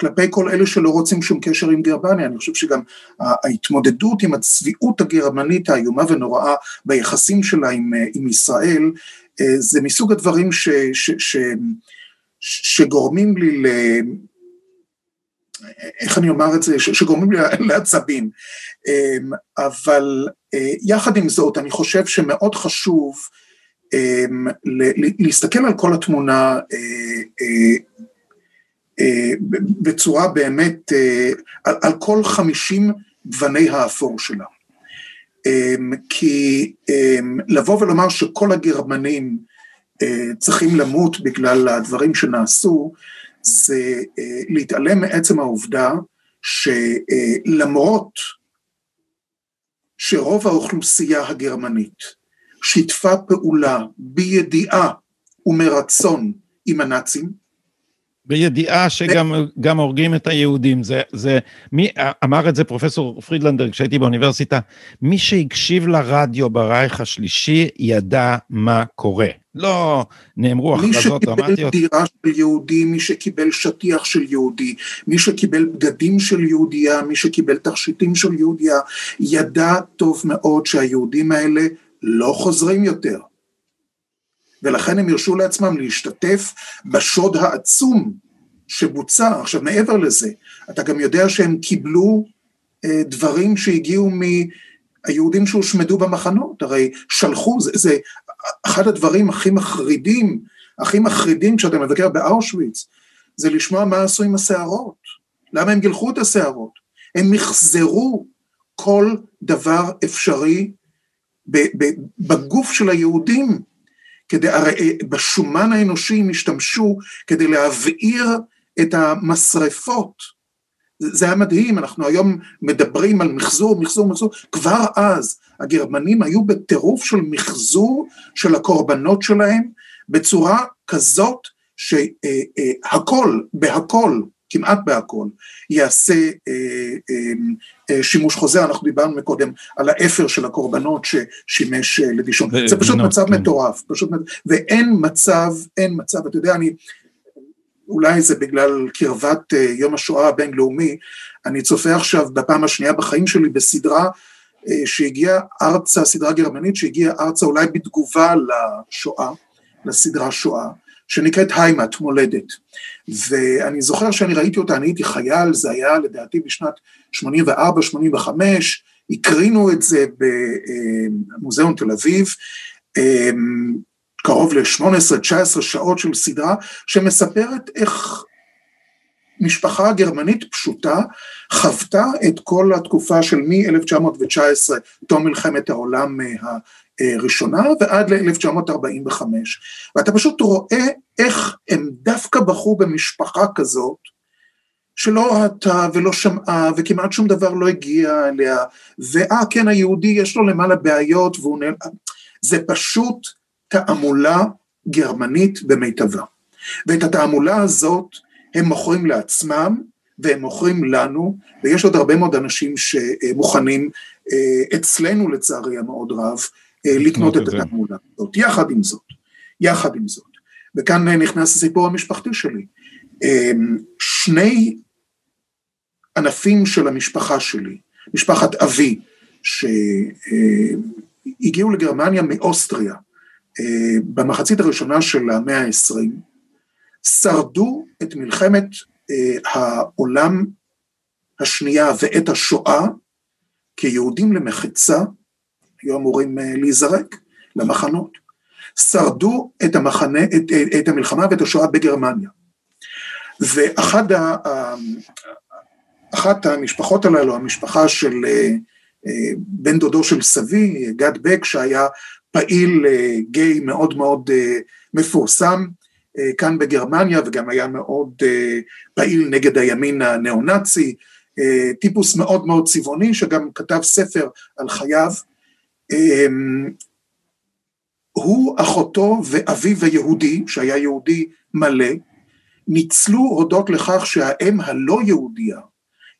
כלפי כל אלה שלא רוצים שום קשר עם גרמניה. אני חושב שגם ההתמודדות עם הצביעות הגרמנית האיומה ונוראה ביחסים שלה עם, אה, עם ישראל, זה מסוג הדברים ש... ש, ש שגורמים לי ל... איך אני אומר את זה? שגורמים לי לעצבים. אמ, אבל אה, יחד עם זאת, אני חושב שמאוד חשוב להסתכל על כל התמונה אה, אה, בצורה באמת, על, על כל חמישים גווני האפור שלה. אמ, כי לבוא ולומר שכל הגרמנים צריכים למות בגלל הדברים שנעשו, זה אה, להתעלם מעצם העובדה שלמרות שרוב האוכלוסייה הגרמנית שיתפה פעולה בידיעה ומרצון עם הנאצים, בידיעה שגם הורגים את היהודים, זה, זה, מי, אמר את זה פרופסור פרידלנדר כשהייתי באוניברסיטה, מי שהקשיב לרדיו ברייך השלישי ידע מה קורה. לא נאמרו הכרזות דרמטיות. מי שקיבל דירה של יהודי, מי שקיבל שטיח של יהודי, מי שקיבל בגדים של יהודייה, מי שקיבל תכשיטים של יהודייה, ידע טוב מאוד שהיהודים האלה לא חוזרים יותר. ולכן הם הרשו לעצמם להשתתף בשוד העצום שבוצע. עכשיו, מעבר לזה, אתה גם יודע שהם קיבלו אה, דברים שהגיעו מהיהודים שהושמדו במחנות, הרי שלחו, זה, זה אחד הדברים הכי מחרידים, הכי מחרידים כשאתה מבקר באושוויץ, זה לשמוע מה עשו עם השערות, למה הם גילחו את השערות, הם מחזרו כל דבר אפשרי בגוף של היהודים כדי, הרי אה, בשומן האנושי הם השתמשו כדי להבעיר את המשרפות. זה היה מדהים, אנחנו היום מדברים על מחזור, מחזור, מחזור, כבר אז הגרמנים היו בטירוף של מחזור של הקורבנות שלהם בצורה כזאת שהכל, אה, בהכל, כמעט בהכל, יעשה אה, אה, אה, שימוש חוזר, אנחנו דיברנו מקודם על האפר של הקורבנות ששימש אה, לדישון, ו- זה פשוט no, מצב כן. מטורף, פשוט, ואין מצב, אין מצב, אתה יודע, אני, אולי זה בגלל קרבת אה, יום השואה הבינלאומי, אני צופה עכשיו בפעם השנייה בחיים שלי בסדרה אה, שהגיעה ארצה, סדרה גרמנית שהגיעה ארצה אולי בתגובה לשואה, לסדרה שואה, שנקראת היימט, מולדת. ואני זוכר שאני ראיתי אותה, אני הייתי חייל, זה היה לדעתי בשנת 84-85, הקרינו את זה במוזיאון תל אביב, אמ, קרוב ל-18-19 שעות של סדרה, שמספרת איך משפחה גרמנית פשוטה חוותה את כל התקופה של מ-1919, תום מלחמת העולם הראשונה, ועד ל-1945. ואתה פשוט רואה איך הם דווקא בחרו במשפחה כזאת, שלא ראתה ולא שמעה וכמעט שום דבר לא הגיע אליה, ואה כן היהודי יש לו למעלה בעיות והוא נעלם, זה פשוט תעמולה גרמנית במיטבה. ואת התעמולה הזאת הם מוכרים לעצמם והם מוכרים לנו, ויש עוד הרבה מאוד אנשים שמוכנים אה, אצלנו לצערי המאוד רב אה, לקנות את התעמולה הזאת. יחד עם זאת, יחד עם זאת, וכאן נכנס הסיפור המשפחתי שלי. אה, שני ענפים של המשפחה שלי, משפחת אבי, שהגיעו לגרמניה מאוסטריה במחצית הראשונה של המאה העשרים, שרדו את מלחמת העולם השנייה ואת השואה כיהודים למחצה, היו אמורים להיזרק למחנות, שרדו את, המחנה, את, את המלחמה ואת השואה בגרמניה. ואחת ה, אחת המשפחות הללו, המשפחה של בן דודו של סבי, גד בק, שהיה פעיל גיי מאוד מאוד מפורסם, אה, כאן בגרמניה וגם היה מאוד אה, פעיל נגד הימין הניאו-נאצי, אה, טיפוס מאוד מאוד צבעוני שגם כתב ספר על חייו. הוא, אחותו ואביו היהודי, שהיה יהודי מלא, ניצלו הודות לכך שהאם הלא יהודייה,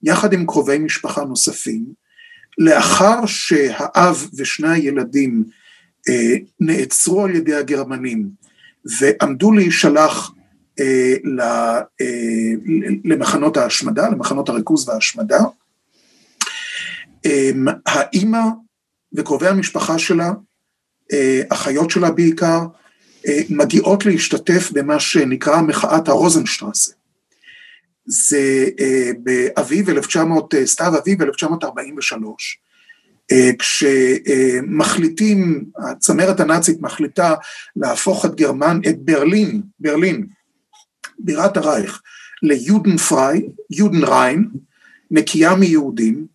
יחד עם קרובי משפחה נוספים, לאחר שהאב ושני הילדים נעצרו על ידי הגרמנים ועמדו להישלח אה, אה, למחנות ההשמדה, למחנות הריכוז וההשמדה. אה, האימא וקרובי המשפחה שלה, אה, אחיות שלה בעיקר, אה, מגיעות להשתתף במה שנקרא מחאת הרוזנשטרסה. זה אה, באביב 1900, אה, סתיו אביב 1943, אה, כשמחליטים, הצמרת הנאצית מחליטה להפוך את גרמן, את ברלין, ברלין, בירת הרייך, ליודן פריי, יודן ריין, נקייה מיהודים,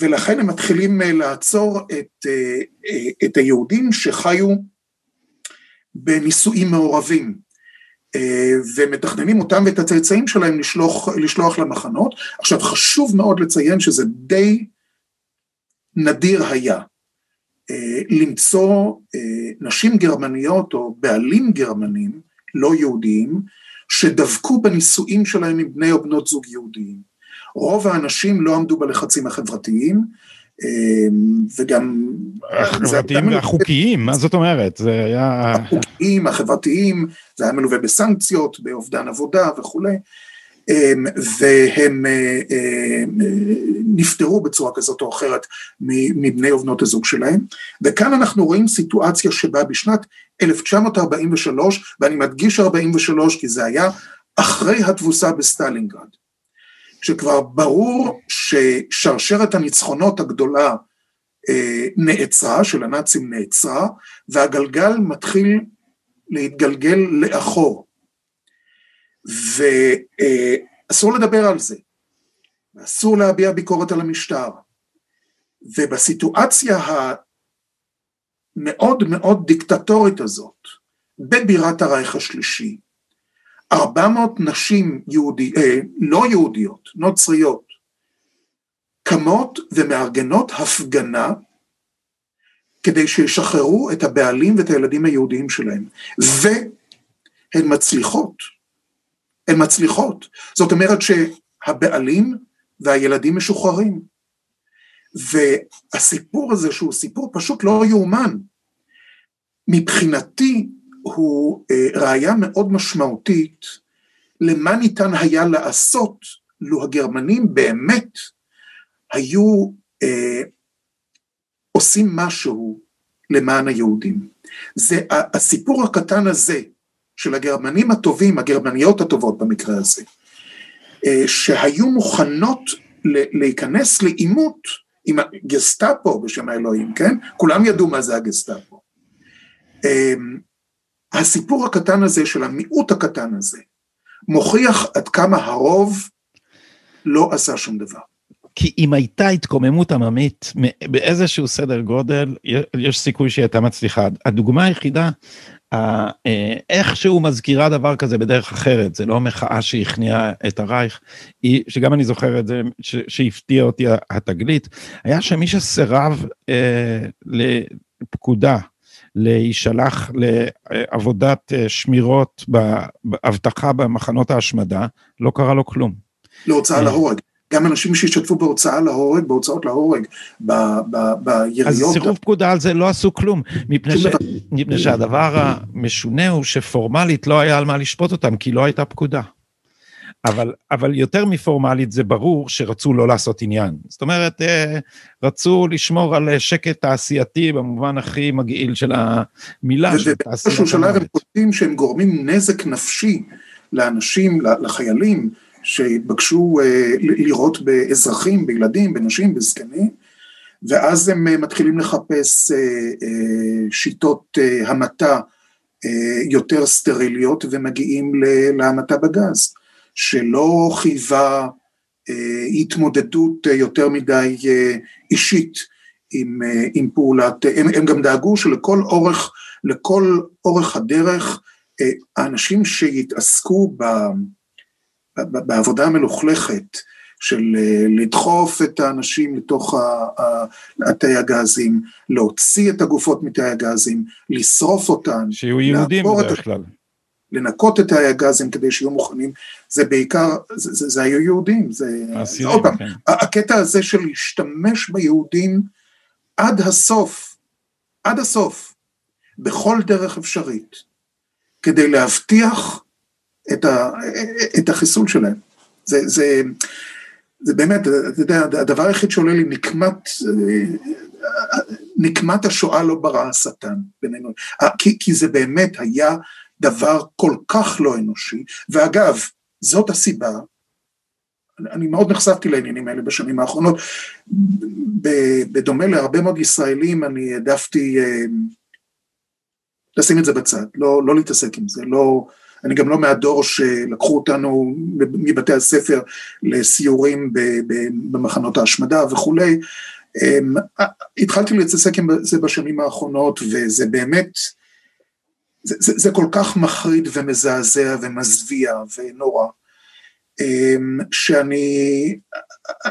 ולכן הם מתחילים אה, לעצור את, אה, את היהודים שחיו בנישואים מעורבים, ומתכננים אותם ואת הצאצאים שלהם לשלוח, לשלוח למחנות. עכשיו חשוב מאוד לציין שזה די נדיר היה אה, למצוא אה, נשים גרמניות או בעלים גרמנים, לא יהודיים, שדבקו בנישואים שלהם עם בני או בנות זוג יהודיים. רוב האנשים לא עמדו בלחצים החברתיים, אה, וגם... החברתיים והחוקיים, מה זאת אומרת? זה היה... החוקיים, החברתיים, זה היה מלווה בסנקציות, באובדן עבודה וכולי. אמ, והם אה, אה, נפטרו בצורה כזאת או אחרת מבני ובנות הזוג שלהם. וכאן אנחנו רואים סיטואציה שבה בשנת 1943, ואני מדגיש 43 כי זה היה אחרי התבוסה בסטלינגרד, שכבר ברור ששרשרת הניצחונות הגדולה אה, נעצרה, של הנאצים נעצרה, והגלגל מתחיל להתגלגל לאחור. ואסור לדבר על זה, ואסור להביע ביקורת על המשטר. ובסיטואציה המאוד מאוד דיקטטורית הזאת, בבירת הרייך השלישי, 400 נשים יהודי, אה, לא יהודיות, נוצריות, קמות ומארגנות הפגנה כדי שישחררו את הבעלים ואת הילדים היהודיים שלהם, והן מצליחות. הן מצליחות. זאת אומרת שהבעלים והילדים משוחררים. והסיפור הזה שהוא סיפור פשוט לא יאומן. מבחינתי הוא אה, ראיה מאוד משמעותית למה ניתן היה לעשות לו הגרמנים באמת היו אה, עושים משהו למען היהודים. זה הסיפור הקטן הזה של הגרמנים הטובים, הגרמניות הטובות במקרה הזה, אה, שהיו מוכנות להיכנס לעימות עם הגסטאפו בשם האלוהים, כן? כולם ידעו מה זה הגסטאפו. אה, הסיפור הקטן הזה של המיעוט הקטן הזה מוכיח עד כמה הרוב לא עשה שום דבר. כי אם הייתה התקוממות עממית באיזשהו סדר גודל, יש סיכוי שהיא הייתה מצליחה. הדוגמה היחידה, איכשהו מזכירה דבר כזה בדרך אחרת, זה לא מחאה שהכניעה את הרייך, היא, שגם אני זוכר את זה, שהפתיע אותי התגלית, היה שמי שסירב אה, לפקודה, להישלח לעבודת אה, שמירות באבטחה במחנות ההשמדה, לא קרה לו כלום. להוצאה להורג. גם אנשים שהשתתפו בהוצאה להורג, בהוצאות להורג, ביריות. אז סירוב פקודה על זה לא עשו כלום, מפני, ש... מפני שהדבר המשונה הוא שפורמלית לא היה על מה לשפוט אותם, כי לא הייתה פקודה. אבל, אבל יותר מפורמלית זה ברור שרצו לא לעשות עניין. זאת אומרת, אה, רצו לשמור על שקט תעשייתי במובן הכי מגעיל של המילה. ובאיזשהו שלב הם כותבים שהם גורמים נזק נפשי לאנשים, לחיילים, שהתבקשו אה, לראות באזרחים, בילדים, בנשים, בזקנים, ואז הם אה, מתחילים לחפש שיטות המתה יותר סטריליות ומגיעים להמתה בגז. שלא חייבה אה, התמודדות אה, יותר מדי אה, אישית עם, אה, עם פעולת, הם, הם גם דאגו שלכל אורך, לכל אורך הדרך אה, האנשים שיתעסקו ב, בעבודה המלוכלכת של אה, לדחוף את האנשים לתוך תאי הגזים, להוציא את הגופות מתאי הגזים, לשרוף אותן. שיהיו יהודים בדרך כלל. לנקות את תאי הגזים כדי שיהיו מוכנים, זה בעיקר, זה, זה, זה היו יהודים, זה, זה עוד פעם, כן. הקטע הזה של להשתמש ביהודים עד הסוף, עד הסוף, בכל דרך אפשרית, כדי להבטיח את, ה, את החיסול שלהם. זה, זה, זה באמת, אתה יודע, הדבר היחיד שעולה לי נקמת, נקמת השואה לא ברא השטן בינינו, כי, כי זה באמת היה דבר כל כך לא אנושי, ואגב, זאת הסיבה, אני מאוד נחשפתי לעניינים האלה בשנים האחרונות, בדומה להרבה מאוד ישראלים אני העדפתי אה, לשים את זה בצד, לא, לא להתעסק עם זה, לא, אני גם לא מהדור שלקחו אותנו מבתי הספר לסיורים במחנות ההשמדה וכולי, אמ, התחלתי להתעסק עם זה בשנים האחרונות וזה באמת זה, זה, זה כל כך מחריד ומזעזע ומזוויע ונורא, אמ, שאני,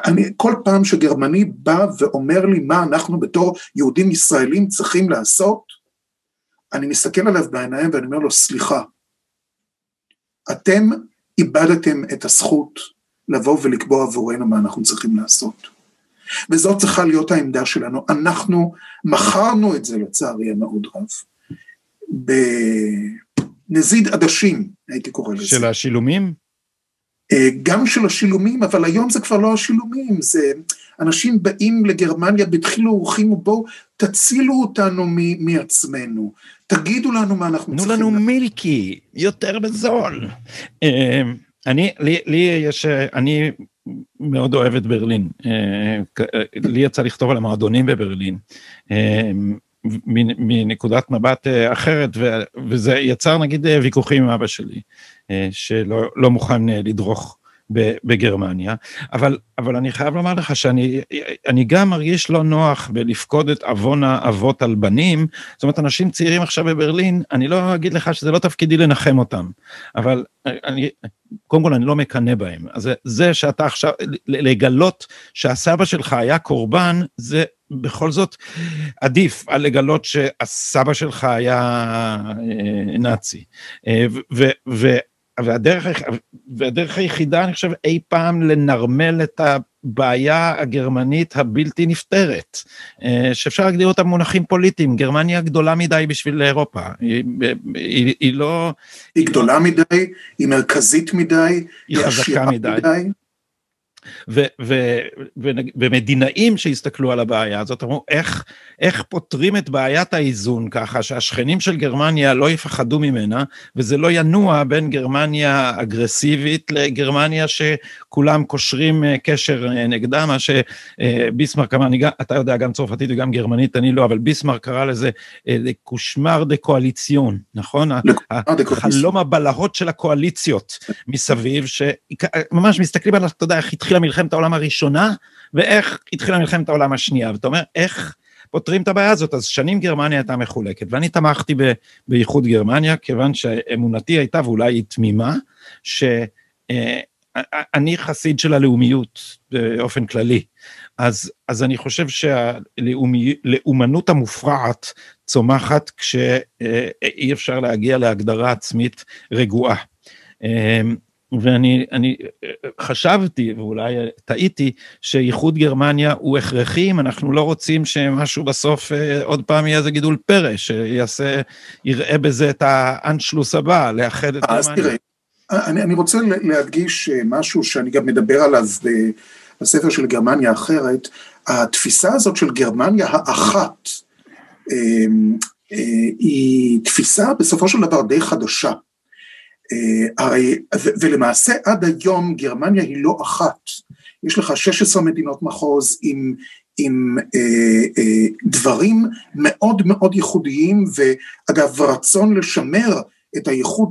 אני, כל פעם שגרמני בא ואומר לי מה אנחנו בתור יהודים ישראלים צריכים לעשות, אני מסתכל עליו בעיניים ואני אומר לו, סליחה, אתם איבדתם את הזכות לבוא ולקבוע עבורנו מה אנחנו צריכים לעשות. וזאת צריכה להיות העמדה שלנו. אנחנו מכרנו את זה לצערי המאוד רב. בנזיד עדשים, הייתי קורא לזה. של השילומים? אה, גם של השילומים, אבל היום זה כבר לא השילומים, זה אנשים באים לגרמניה בדחילו ורחימו, בואו תצילו אותנו מ- מעצמנו, תגידו לנו מה אנחנו צריכים. תנו לנו מילקי, יותר בזול. אה, אני, לי, לי יש, אני מאוד אוהב את ברלין, אה, לי יצא לכתוב על המועדונים בברלין. מנקודת מבט אה, אחרת, וזה יצר נגיד אה, ויכוחים עם אבא שלי, אה, שלא לא מוכן לדרוך בגרמניה, אבל, אבל אני חייב לומר לך שאני גם מרגיש לא נוח בלפקוד את עוון האבות על בנים, זאת אומרת אנשים צעירים עכשיו בברלין, אני לא אגיד לך שזה לא תפקידי לנחם אותם, אבל אני, קודם כל אני לא מקנא בהם, אז זה שאתה עכשיו, לגלות שהסבא שלך היה קורבן, זה בכל זאת עדיף על לגלות שהסבא שלך היה אה, נאצי. אה, ו, ו, והדרך, והדרך היחידה, אני חושב, אי פעם לנרמל את הבעיה הגרמנית הבלתי נפתרת, אה, שאפשר להגדיר אותה במונחים פוליטיים, גרמניה גדולה מדי בשביל אירופה, היא, היא, היא לא... היא גדולה מדי, היא מרכזית מדי, היא חזקה מדי. מדי. ומדינאים שהסתכלו על הבעיה הזאת אמרו איך, איך פותרים את בעיית האיזון ככה שהשכנים של גרמניה לא יפחדו ממנה וזה לא ינוע בין גרמניה אגרסיבית לגרמניה שכולם קושרים אה, קשר אה, נגדה מה שביסמרק אמר, אני, אתה יודע גם צרפתית וגם גרמנית אני לא אבל ביסמרק קרא לזה קושמר דה קואליציון נכון? החלום הבלהות של הקואליציות מסביב שממש מסתכלים על אתה יודע איך התחיל התחילה מלחמת העולם הראשונה, ואיך התחילה מלחמת העולם השנייה. ואתה אומר, איך פותרים את הבעיה הזאת? אז שנים גרמניה הייתה מחולקת, ואני תמכתי באיחוד גרמניה, כיוון שאמונתי הייתה, ואולי היא תמימה, שאני אה, חסיד של הלאומיות באופן כללי. אז, אז אני חושב שהלאומנות המופרעת צומחת כשאי אפשר להגיע להגדרה עצמית רגועה. ואני אני חשבתי, ואולי טעיתי, שאיחוד גרמניה הוא הכרחי אם אנחנו לא רוצים שמשהו בסוף אה, עוד פעם יהיה איזה גידול פרא, שיעשה, יראה בזה את האנשלוס הבא, לאחד את גרמניה. אז תראה, אני, אני רוצה להדגיש אה, משהו שאני גם מדבר עליו בספר של גרמניה אחרת, התפיסה הזאת של גרמניה האחת, אה, היא תפיסה בסופו של דבר די חדשה. אה, ולמעשה עד היום גרמניה היא לא אחת, יש לך 16 מדינות מחוז עם, עם אה, אה, דברים מאוד מאוד ייחודיים ואגב רצון לשמר את, הייחוד,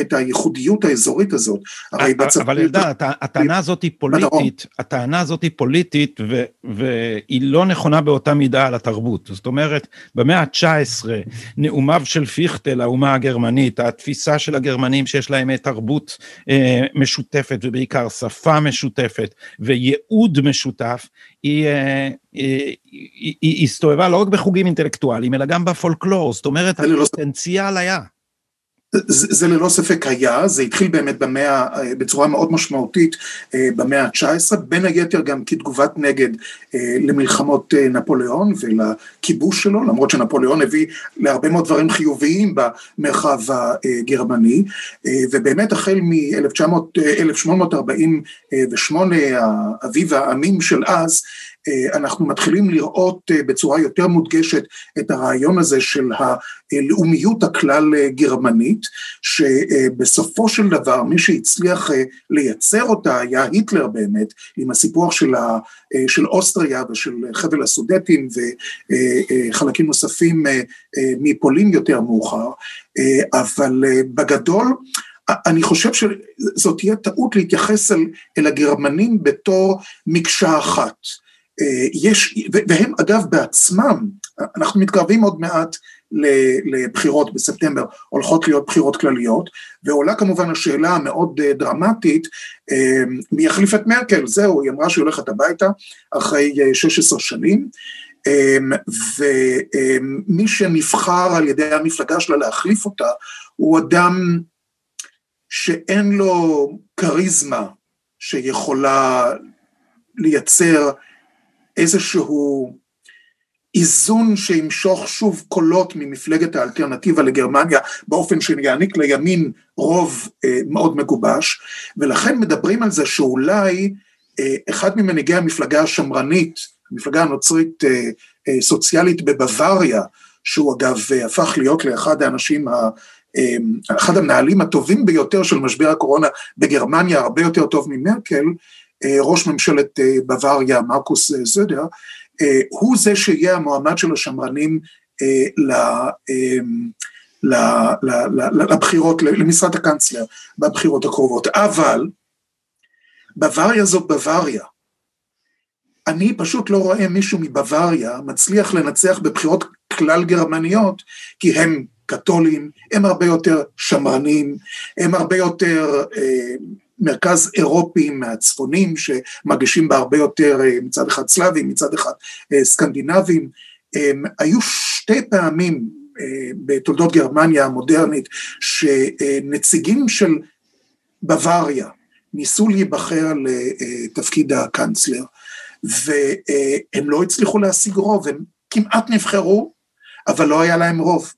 את הייחודיות האזורית הזאת. הרי בצפון... אבל אלדד, הטענה הזאת היא פוליטית, הטענה הזאת היא פוליטית ו, והיא לא נכונה באותה מידה על התרבות. זאת אומרת, במאה ה-19, נאומיו של פיכטל, האומה הגרמנית, התפיסה של הגרמנים שיש להם תרבות אה, משותפת ובעיקר שפה משותפת וייעוד משותף, היא, אה, היא, היא, היא הסתובבה לא רק בחוגים אינטלקטואליים, אלא גם בפולקלור, זאת אומרת, לא הפוטנציאל היה. זה, זה ללא ספק היה, זה התחיל באמת במאה, בצורה מאוד משמעותית אה, במאה ה-19, בין היתר גם כתגובת נגד אה, למלחמות אה, נפוליאון ולכיבוש שלו, למרות שנפוליאון הביא להרבה מאוד דברים חיוביים במרחב הגרמני, ובאמת החל מ-1848, אביב העמים של אז, אנחנו מתחילים לראות בצורה יותר מודגשת את הרעיון הזה של הלאומיות הכלל גרמנית, שבסופו של דבר מי שהצליח לייצר אותה היה היטלר באמת, עם הסיפוח של, ה, של אוסטריה ושל חבל הסודטים וחלקים נוספים מפולין יותר מאוחר, אבל בגדול אני חושב שזאת תהיה טעות להתייחס אל, אל הגרמנים בתור מקשה אחת. אה, יש, והם אגב בעצמם, אנחנו מתקרבים עוד מעט לבחירות בספטמבר, הולכות להיות בחירות כלליות, ועולה כמובן השאלה המאוד אה, דרמטית, אה, מי יחליף את מרקל, זהו, היא אמרה שהיא הולכת הביתה אחרי 16 שנים, ומי שנבחר על ידי המפלגה שלה להחליף אותה, הוא אדם שאין לו כריזמה שיכולה לייצר איזשהו איזון שימשוך שוב קולות ממפלגת האלטרנטיבה לגרמניה באופן שיעניק לימין רוב אה, מאוד מגובש, ולכן מדברים על זה שאולי אה, אחד ממנהיגי המפלגה השמרנית, המפלגה הנוצרית אה, אה, סוציאלית בבוואריה, שהוא אגב אה, הפך להיות לאחד האנשים ה... אה, אחד המנהלים הטובים ביותר של משבר הקורונה בגרמניה, הרבה יותר טוב ממרקל, ראש ממשלת אה, בוואריה, מרקוס אה, זדר, הוא זה שיהיה המועמד של השמרנים לבחירות, למשרד הקנצלר בבחירות הקרובות. אבל בוואריה זאת בוואריה. אני פשוט לא רואה מישהו מבוואריה מצליח לנצח בבחירות כלל גרמניות, כי הם קתולים, הם הרבה יותר שמרנים, הם הרבה יותר אה, מרכז אירופים מהצפונים שמגישים בה הרבה יותר אה, מצד אחד סלאבים, מצד אחד אה, סקנדינבים. היו שתי פעמים אה, בתולדות גרמניה המודרנית שנציגים של בוואריה ניסו להיבחר לתפקיד הקאנצלר והם לא הצליחו להשיג רוב, הם כמעט נבחרו אבל לא היה להם רוב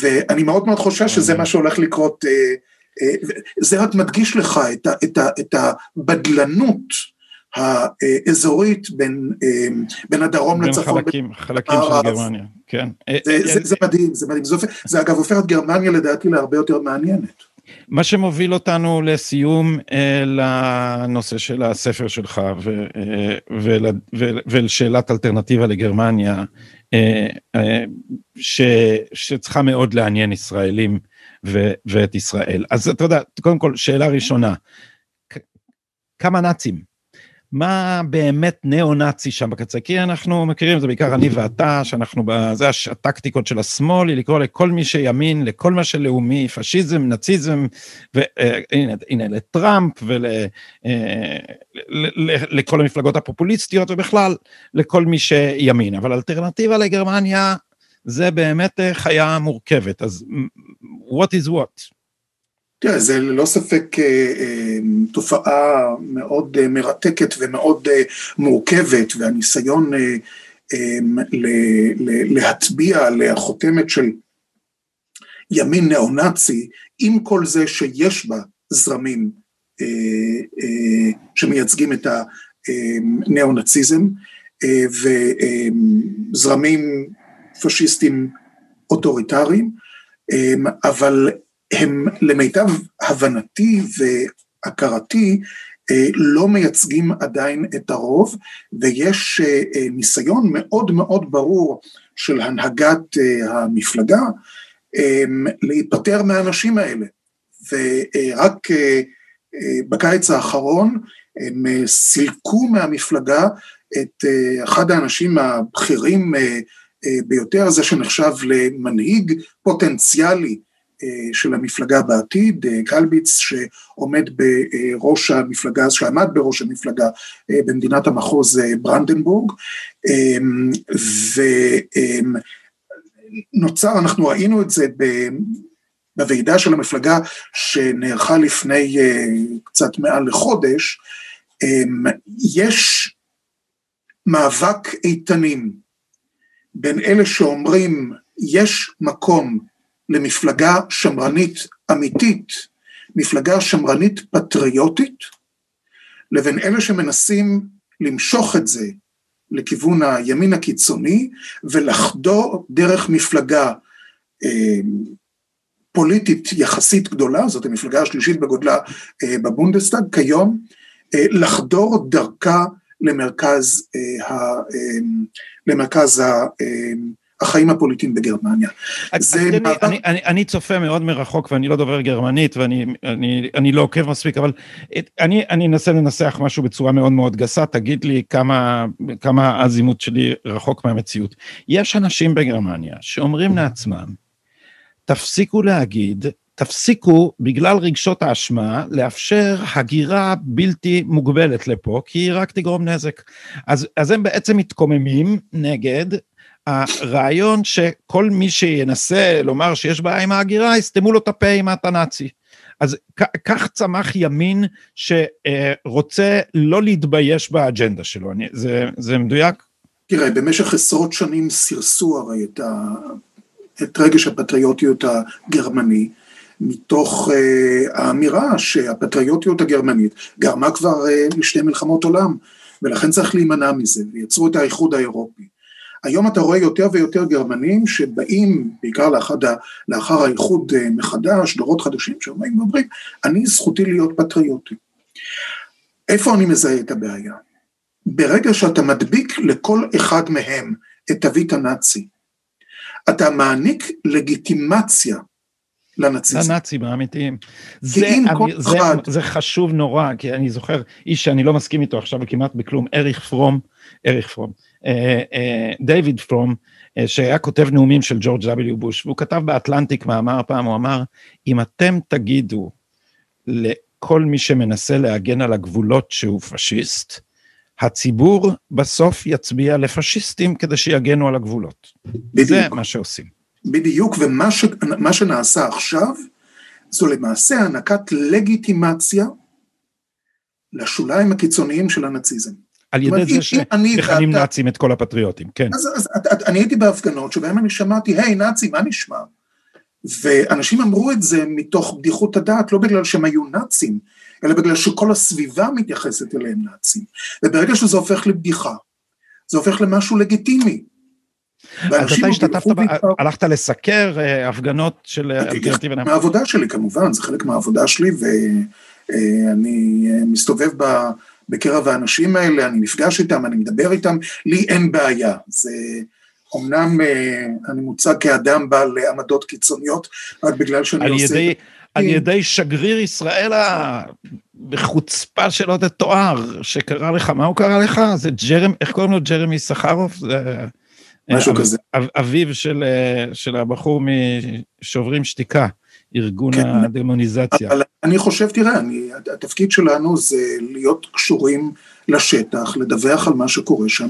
ואני מאוד מאוד חושש שזה מה שהולך לקרות זה רק מדגיש לך את, ה, את, ה, את הבדלנות האזורית בין, בין הדרום בין לצפון. בין חלקים, חלקים של גרמניה, כן. זה, אה, זה, זה מדהים, זה מדהים. זה, זה אגב הופך את גרמניה לדעתי להרבה יותר מעניינת. מה שמוביל אותנו לסיום אה, לנושא של הספר שלך ו, אה, ול, ול, ולשאלת אלטרנטיבה לגרמניה, אה, אה, ש, שצריכה מאוד לעניין ישראלים ו- ואת ישראל. אז אתה יודע, קודם כל, שאלה ראשונה, כמה נאצים? מה באמת ניאו-נאצי שם בקצה, כי אנחנו מכירים, זה בעיקר אני ואתה, שאנחנו, זה הטקטיקות של השמאל, היא לקרוא לכל מי שימין, לכל מה שלאומי, פשיזם, נאציזם, והנה, לטראמפ ולכל המפלגות הפופוליסטיות, ובכלל, לכל מי שימין. אבל אלטרנטיבה לגרמניה, זה באמת חיה מורכבת, אז what is what? תראה, זה ללא ספק אה, אה, תופעה מאוד אה, מרתקת ומאוד מורכבת, והניסיון להטביע עליה חותמת של ימין ניאו-נאצי, עם כל זה שיש בה זרמים שמייצגים את הניאו-נאציזם, וזרמים פשיסטים אוטוריטריים, אבל הם למיטב הבנתי והכרתי אה, לא מייצגים עדיין את הרוב ויש אה, אה, ניסיון מאוד מאוד ברור של הנהגת המפלגה להיפטר מהאנשים האלה. ורק בקיץ האחרון הם סילקו מהמפלגה את אחד האנשים הבכירים ביותר, זה שנחשב למנהיג פוטנציאלי אה, של המפלגה בעתיד, אה, גלביץ שעומד בראש המפלגה, שעמד בראש המפלגה אה, במדינת המחוז ברנדנבורג, ונוצר, אנחנו ראינו את זה בוועידה של המפלגה שנערכה לפני קצת מעל לחודש, יש מאבק איתנים בין אלה שאומרים יש מקום למפלגה שמרנית אמיתית, מפלגה שמרנית פטריוטית, לבין אלה שמנסים למשוך את זה לכיוון הימין הקיצוני ולחדור דרך מפלגה אה, פוליטית יחסית גדולה, זאת המפלגה השלישית בגודלה אה, בבונדסטאג כיום, אה, לחדור דרכה למרכז, אה, אה, למרכז אה, החיים הפוליטיים בגרמניה. זה אני, מעבר... אני, אני, אני צופה מאוד מרחוק ואני לא דובר גרמנית ואני אני, אני לא עוקב מספיק, אבל אני, אני אנסה לנסח משהו בצורה מאוד מאוד גסה, תגיד לי כמה, כמה האזימות שלי רחוק מהמציאות. יש אנשים בגרמניה שאומרים לעצמם, תפסיקו להגיד, תפסיקו בגלל רגשות האשמה לאפשר הגירה בלתי מוגבלת לפה, כי היא רק תגרום נזק. אז, אז הם בעצם מתקוממים נגד הרעיון שכל מי שינסה לומר שיש בעיה עם ההגירה, יסתמו לו את הפה עם הנאצי. אז כך צמח ימין שרוצה לא להתבייש באג'נדה שלו, אני, זה, זה מדויק? תראה, במשך עשרות שנים סירסו הרי את, ה, את רגש הפטריוטיות הגרמני, מתוך uh, האמירה שהפטריוטיות הגרמנית גרמה כבר uh, לשתי מלחמות עולם, ולכן צריך להימנע מזה, ויצרו את האיחוד האירופי. היום אתה רואה יותר ויותר גרמנים שבאים, בעיקר לאחר, לאחר האיחוד אה, מחדש, דורות חדשים, שאומרים ואומרים, אני זכותי להיות פטריוטי. איפה אני מזהה את הבעיה? ברגע שאתה מדביק לכל אחד מהם את תווית הנאצי, אתה מעניק לגיטימציה לנאציזם. לנאצים האמיתיים. זה, אני, זה, זה חשוב נורא, כי אני זוכר איש שאני לא מסכים איתו עכשיו כמעט בכלום, אריך פרום, אריך פרום, אה, אה, דיוויד פרום, אה, שהיה כותב נאומים של ג'ורג' W. בוש, והוא כתב באטלנטיק מאמר פעם, הוא אמר, אם אתם תגידו לכל מי שמנסה להגן על הגבולות שהוא פשיסט, הציבור בסוף יצביע לפשיסטים כדי שיגנו על הגבולות. בדיוק. זה מה שעושים. בדיוק, ומה ש, שנעשה עכשיו, זו למעשה הענקת לגיטימציה לשוליים הקיצוניים של הנאציזם. על ידי זה שמכנים נאצים את כל הפטריוטים, כן. אז, אז אז אני הייתי בהפגנות שבהם אני שמעתי, היי נאצי, מה נשמע? ואנשים אמרו את זה מתוך בדיחות הדעת, לא בגלל שהם היו נאצים, אלא בגלל שכל הסביבה מתייחסת אליהם נאצים. וברגע שזה הופך לבדיחה, זה הופך למשהו לגיטימי. אז אתה השתתפת, הלכת לסקר אה, הפגנות של אלטרנטיבה? מהעבודה שלי כמובן, זה חלק מהעבודה שלי, ואני אה, מסתובב ב... בקרב האנשים האלה, אני נפגש איתם, אני מדבר איתם, לי אין בעיה. זה אומנם אה, אני מוצג כאדם בעל עמדות קיצוניות, רק בגלל שאני עושה... ידי, על ידי שגריר ישראל בחוצפה שלא תתואר, שקרה לך, מה הוא קרא לך? זה ג'רם, איך קוראים לו? ג'רמי סחרוף? זה... משהו כזה. אביו של, של הבחור משוברים שתיקה, ארגון כן, הדמוניזציה. אבל אני חושב, תראה, אני, התפקיד שלנו זה להיות קשורים לשטח, לדווח על מה שקורה שם,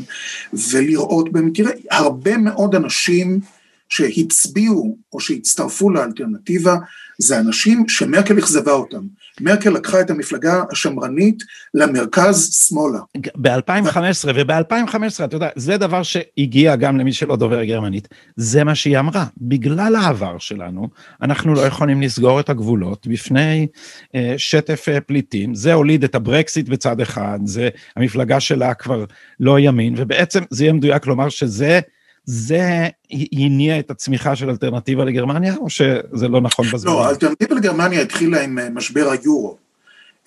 ולראות, תראה, הרבה מאוד אנשים שהצביעו או שהצטרפו לאלטרנטיבה, זה אנשים שמרקל אכזבה אותם. מרקל לקחה את המפלגה השמרנית למרכז שמאלה. ב-2015, וב-2015, אתה יודע, זה דבר שהגיע גם למי שלא דובר גרמנית, זה מה שהיא אמרה, בגלל העבר שלנו, אנחנו לא יכולים לסגור את הגבולות בפני אה, שטף אה, פליטים, זה הוליד את הברקסיט בצד אחד, זה המפלגה שלה כבר לא ימין, ובעצם זה יהיה מדויק לומר שזה זה הניע את הצמיחה של אלטרנטיבה לגרמניה, או שזה לא נכון בזמן? לא, האלטרנטיבה לגרמניה התחילה עם אה, משבר היורו,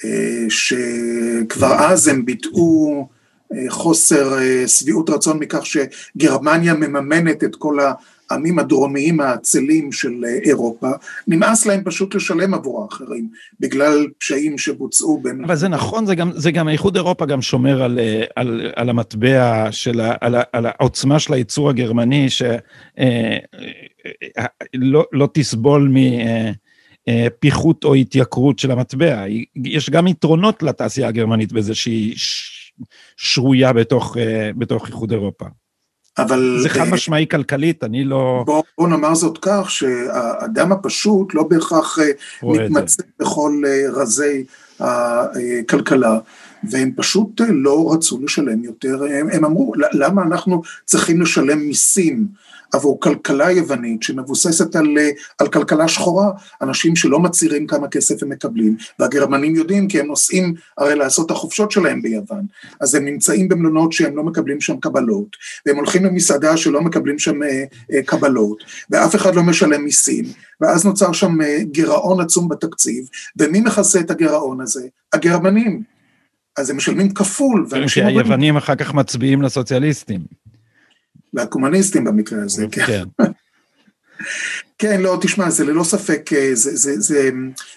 אה, שכבר אז הם ביטאו אה, חוסר שביעות רצון מכך שגרמניה מממנת את כל העמים הדרומיים העצלים של אירופה, נמאס להם פשוט לשלם עבור האחרים, בגלל פשעים שבוצעו בין... אבל זה נכון, זה גם, זה גם האיחוד אירופה גם שומר על, על, על המטבע של, על, על העוצמה של הייצור הגרמני, שלא אה, אה, לא, לא תסבול מ... פיחות או התייקרות של המטבע. יש גם יתרונות לתעשייה הגרמנית בזה שהיא שרויה בתוך, בתוך איחוד אירופה. אבל... זה חד משמעי כלכלית, אני לא... בוא, בוא נאמר זאת כך, שהאדם הפשוט לא בהכרח אה, מתמצא בכל אה, רזי הכלכלה, והם פשוט אה, לא רצו לשלם יותר, הם, הם אמרו, למה אנחנו צריכים לשלם מיסים עבור כלכלה יוונית שמבוססת על, על כלכלה שחורה, אנשים שלא מצהירים כמה כסף הם מקבלים, והגרמנים יודעים כי הם נוסעים הרי לעשות את החופשות שלהם ביוון, אז הם נמצאים במלונות שהם לא מקבלים שם קבלות, והם הולכים למסעדה שלא מקבלים שם אה, אה, קבלות, ואף אחד לא משלם מיסים, ואז נוצר שם אה, גירעון עצום בתקציב, ומי מכסה את הגירעון הזה? הגרמנים. אז הם משלמים כפול. כי היוונים אחר כך מצביעים לסוציאליסטים. והקומוניסטים במקרה הזה, כן. כן. כן, לא, תשמע, זה ללא ספק, אה, זה, זה, זה,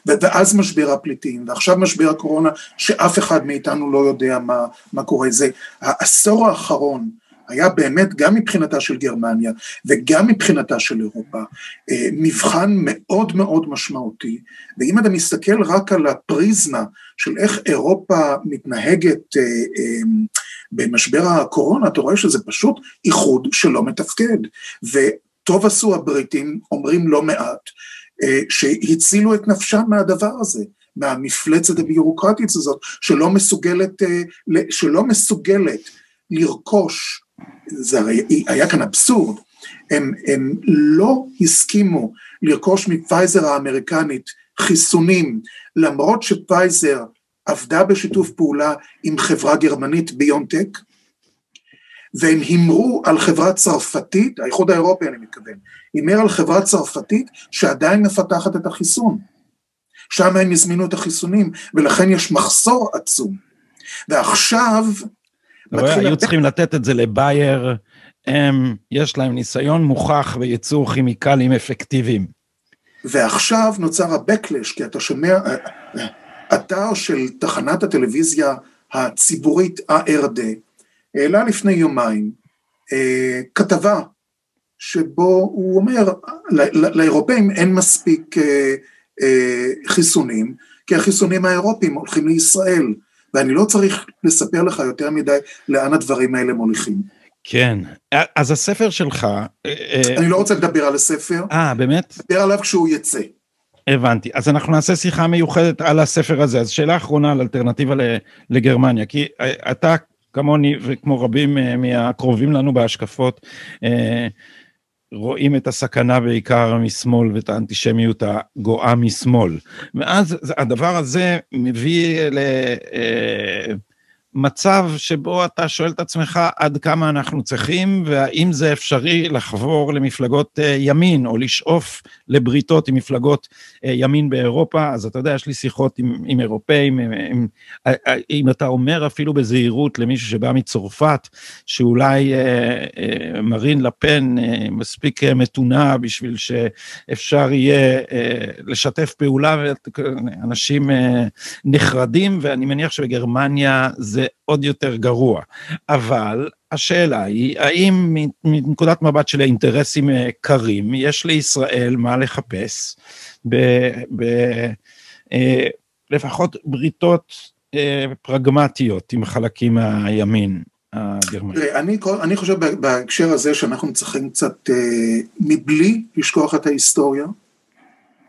ואז משבר הפליטים, ועכשיו משבר הקורונה, שאף אחד מאיתנו לא יודע מה, מה קורה. זה, העשור האחרון היה באמת, גם מבחינתה של גרמניה, וגם מבחינתה של אירופה, אה, מבחן מאוד מאוד משמעותי, ואם אתה מסתכל רק על הפריזמה של איך אירופה מתנהגת, אה, במשבר הקורונה אתה רואה שזה פשוט איחוד שלא מתפקד, וטוב עשו הבריטים, אומרים לא מעט, אה, שהצילו את נפשם מהדבר הזה, מהמפלצת הביורוקרטית הזאת, שלא מסוגלת, אה, שלא מסוגלת לרכוש, זה הרי היה כאן אבסורד, הם, הם לא הסכימו לרכוש מפייזר האמריקנית חיסונים, למרות שפייזר עבדה בשיתוף פעולה עם חברה גרמנית ביונטק, והם הימרו על חברה צרפתית, האיחוד האירופי אני מתכוון, הימר על חברה צרפתית שעדיין מפתחת את החיסון. שם הם הזמינו את החיסונים, ולכן יש מחסור עצום. ועכשיו... היו צריכים לתת את זה לבייר, הם, יש להם ניסיון מוכח בייצור כימיקלים אפקטיביים. ועכשיו נוצר ה-Backlash, כי אתה שומע, אתר של תחנת הטלוויזיה הציבורית ARD העלה לפני יומיים אה, כתבה שבו הוא אומר לאירופאים אין מספיק אה, אה, חיסונים כי החיסונים האירופיים הולכים לישראל ואני לא צריך לספר לך יותר מדי לאן הדברים האלה מוליכים. כן, אז הספר שלך... אני לא רוצה לדבר על הספר. אה, באמת? לדבר עליו כשהוא יצא. הבנתי, אז אנחנו נעשה שיחה מיוחדת על הספר הזה, אז שאלה אחרונה על אלטרנטיבה לגרמניה, כי אה, אתה כמוני וכמו רבים אה, מהקרובים לנו בהשקפות, אה, רואים את הסכנה בעיקר משמאל ואת האנטישמיות הגואה משמאל. ואז הדבר הזה מביא מצב שבו אתה שואל את עצמך עד כמה אנחנו צריכים, והאם זה אפשרי לחבור למפלגות ימין, או לשאוף לבריתות עם מפלגות אה, ימין באירופה, אז אתה יודע, יש לי שיחות עם, עם אירופאים, עם, עם, אם אתה אומר אפילו בזהירות למישהו שבא מצרפת, שאולי אה, אה, מרין לפן אה, מספיק מתונה בשביל שאפשר יהיה אה, לשתף פעולה, אנשים אה, נחרדים, ואני מניח שבגרמניה זה עוד יותר גרוע. אבל השאלה היא, האם מנקודת מבט של האינטרסים אה, קרים, יש לישראל מה לחפש ב... ב אה, לפחות בריתות אה, פרגמטיות עם חלקים מהימין הגרמני. אני, אני חושב בהקשר הזה שאנחנו צריכים קצת, מבלי לשכוח את ההיסטוריה,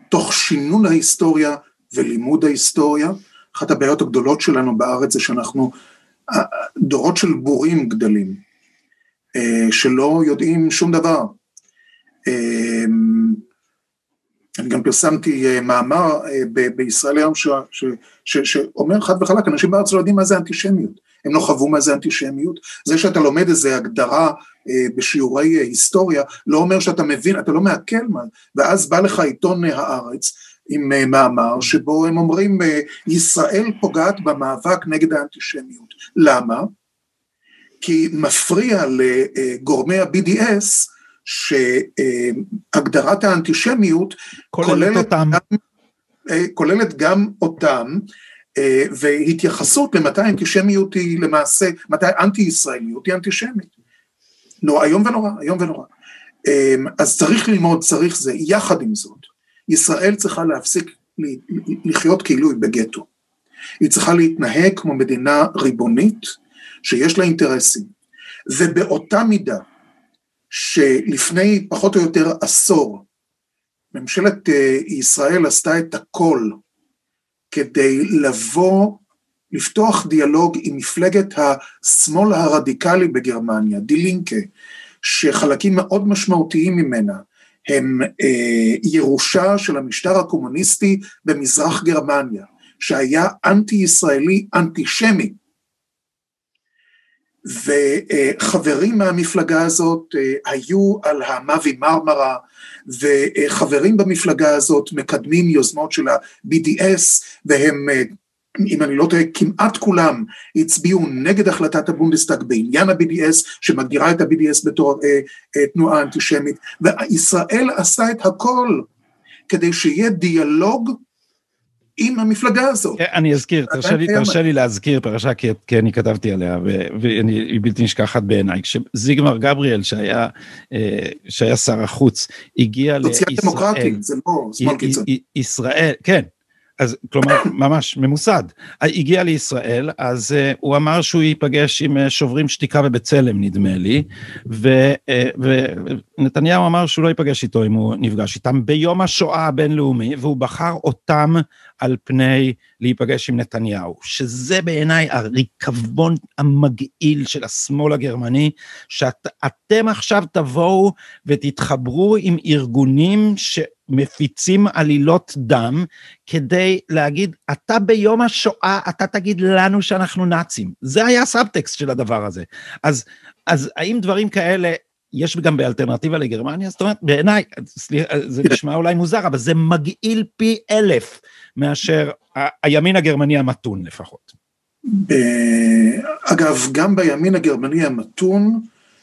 תוך שינון ההיסטוריה ולימוד ההיסטוריה, אחת הבעיות הגדולות שלנו בארץ זה שאנחנו דורות של בורים גדלים, אה, שלא יודעים שום דבר. אה, אני גם פרסמתי אה, מאמר בישראל היום שאומר חד וחלק, אנשים בארץ לא יודעים מה זה אנטישמיות, הם לא חוו מה זה אנטישמיות, זה שאתה לומד איזה הגדרה בשיעורי היסטוריה, לא אומר שאתה מבין, אתה לא מעכל מה, ואז בא לך עיתון הארץ עם אה, מאמר שבו הם אומרים אה, ישראל פוגעת במאבק נגד האנטישמיות. למה? כי מפריע לגורמי ה-BDS שהגדרת האנטישמיות כוללת, אותם. גם, אה, כוללת גם אותם והתייחסות למתי האנטישמיות היא למעשה, מתי אנטי ישראליות היא אנטישמית. נורא, איום ונורא, איום ונורא. אז צריך ללמוד, צריך זה, יחד עם זאת. ישראל צריכה להפסיק לחיות כאילו היא בגטו. היא צריכה להתנהג כמו מדינה ריבונית שיש לה אינטרסים. ובאותה מידה שלפני פחות או יותר עשור ממשלת אה, ישראל עשתה את הכל כדי לבוא, לפתוח דיאלוג עם מפלגת השמאל הרדיקלי בגרמניה, די לינקה, שחלקים מאוד משמעותיים ממנה הם אה, ירושה של המשטר הקומוניסטי במזרח גרמניה, שהיה אנטי ישראלי אנטישמי. וחברים מהמפלגה הזאת אה, היו על המאבי מרמרה, וחברים במפלגה הזאת מקדמים יוזמות של ה-BDS, והם אה, אם אני לא טועה, כמעט כולם הצביעו נגד החלטת הבונדסטאג בעניין ה-BDS, שמגדירה את ה-BDS בתור אה, אה, תנועה אנטישמית, וישראל עשה את הכל כדי שיהיה דיאלוג עם המפלגה הזאת. כן, אני אזכיר, תרשה לי, תרשה לי להזכיר פרשה כי, כי אני כתבתי עליה והיא בלתי נשכחת בעיניי. כשזיגמר גבריאל שהיה, אה, שהיה שר החוץ הגיע לישראל, סוציאל דמוקרטי, זה לא שמאל קיצוני. ישראל, כן, אז כלומר ממש ממוסד, הגיע לישראל אז uh, הוא אמר שהוא ייפגש עם uh, שוברים שתיקה ובצלם נדמה לי אה, ונתניהו uh, אמר שהוא לא ייפגש איתו אם הוא נפגש איתם ביום השואה הבינלאומי והוא בחר אותם על פני להיפגש עם נתניהו שזה בעיניי הריקבון המגעיל של השמאל הגרמני שאתם עכשיו תבואו ותתחברו עם ארגונים ש... מפיצים עלילות דם כדי להגיד, אתה ביום השואה, אתה תגיד לנו שאנחנו נאצים. זה היה הסאבטקסט של הדבר הזה. אז, אז האם דברים כאלה יש גם באלטרנטיבה לגרמניה? זאת אומרת, בעיניי, זה נשמע אולי מוזר, אבל זה מגעיל פי אלף מאשר הימין הגרמני המתון לפחות. אגב, גם בימין הגרמני המתון,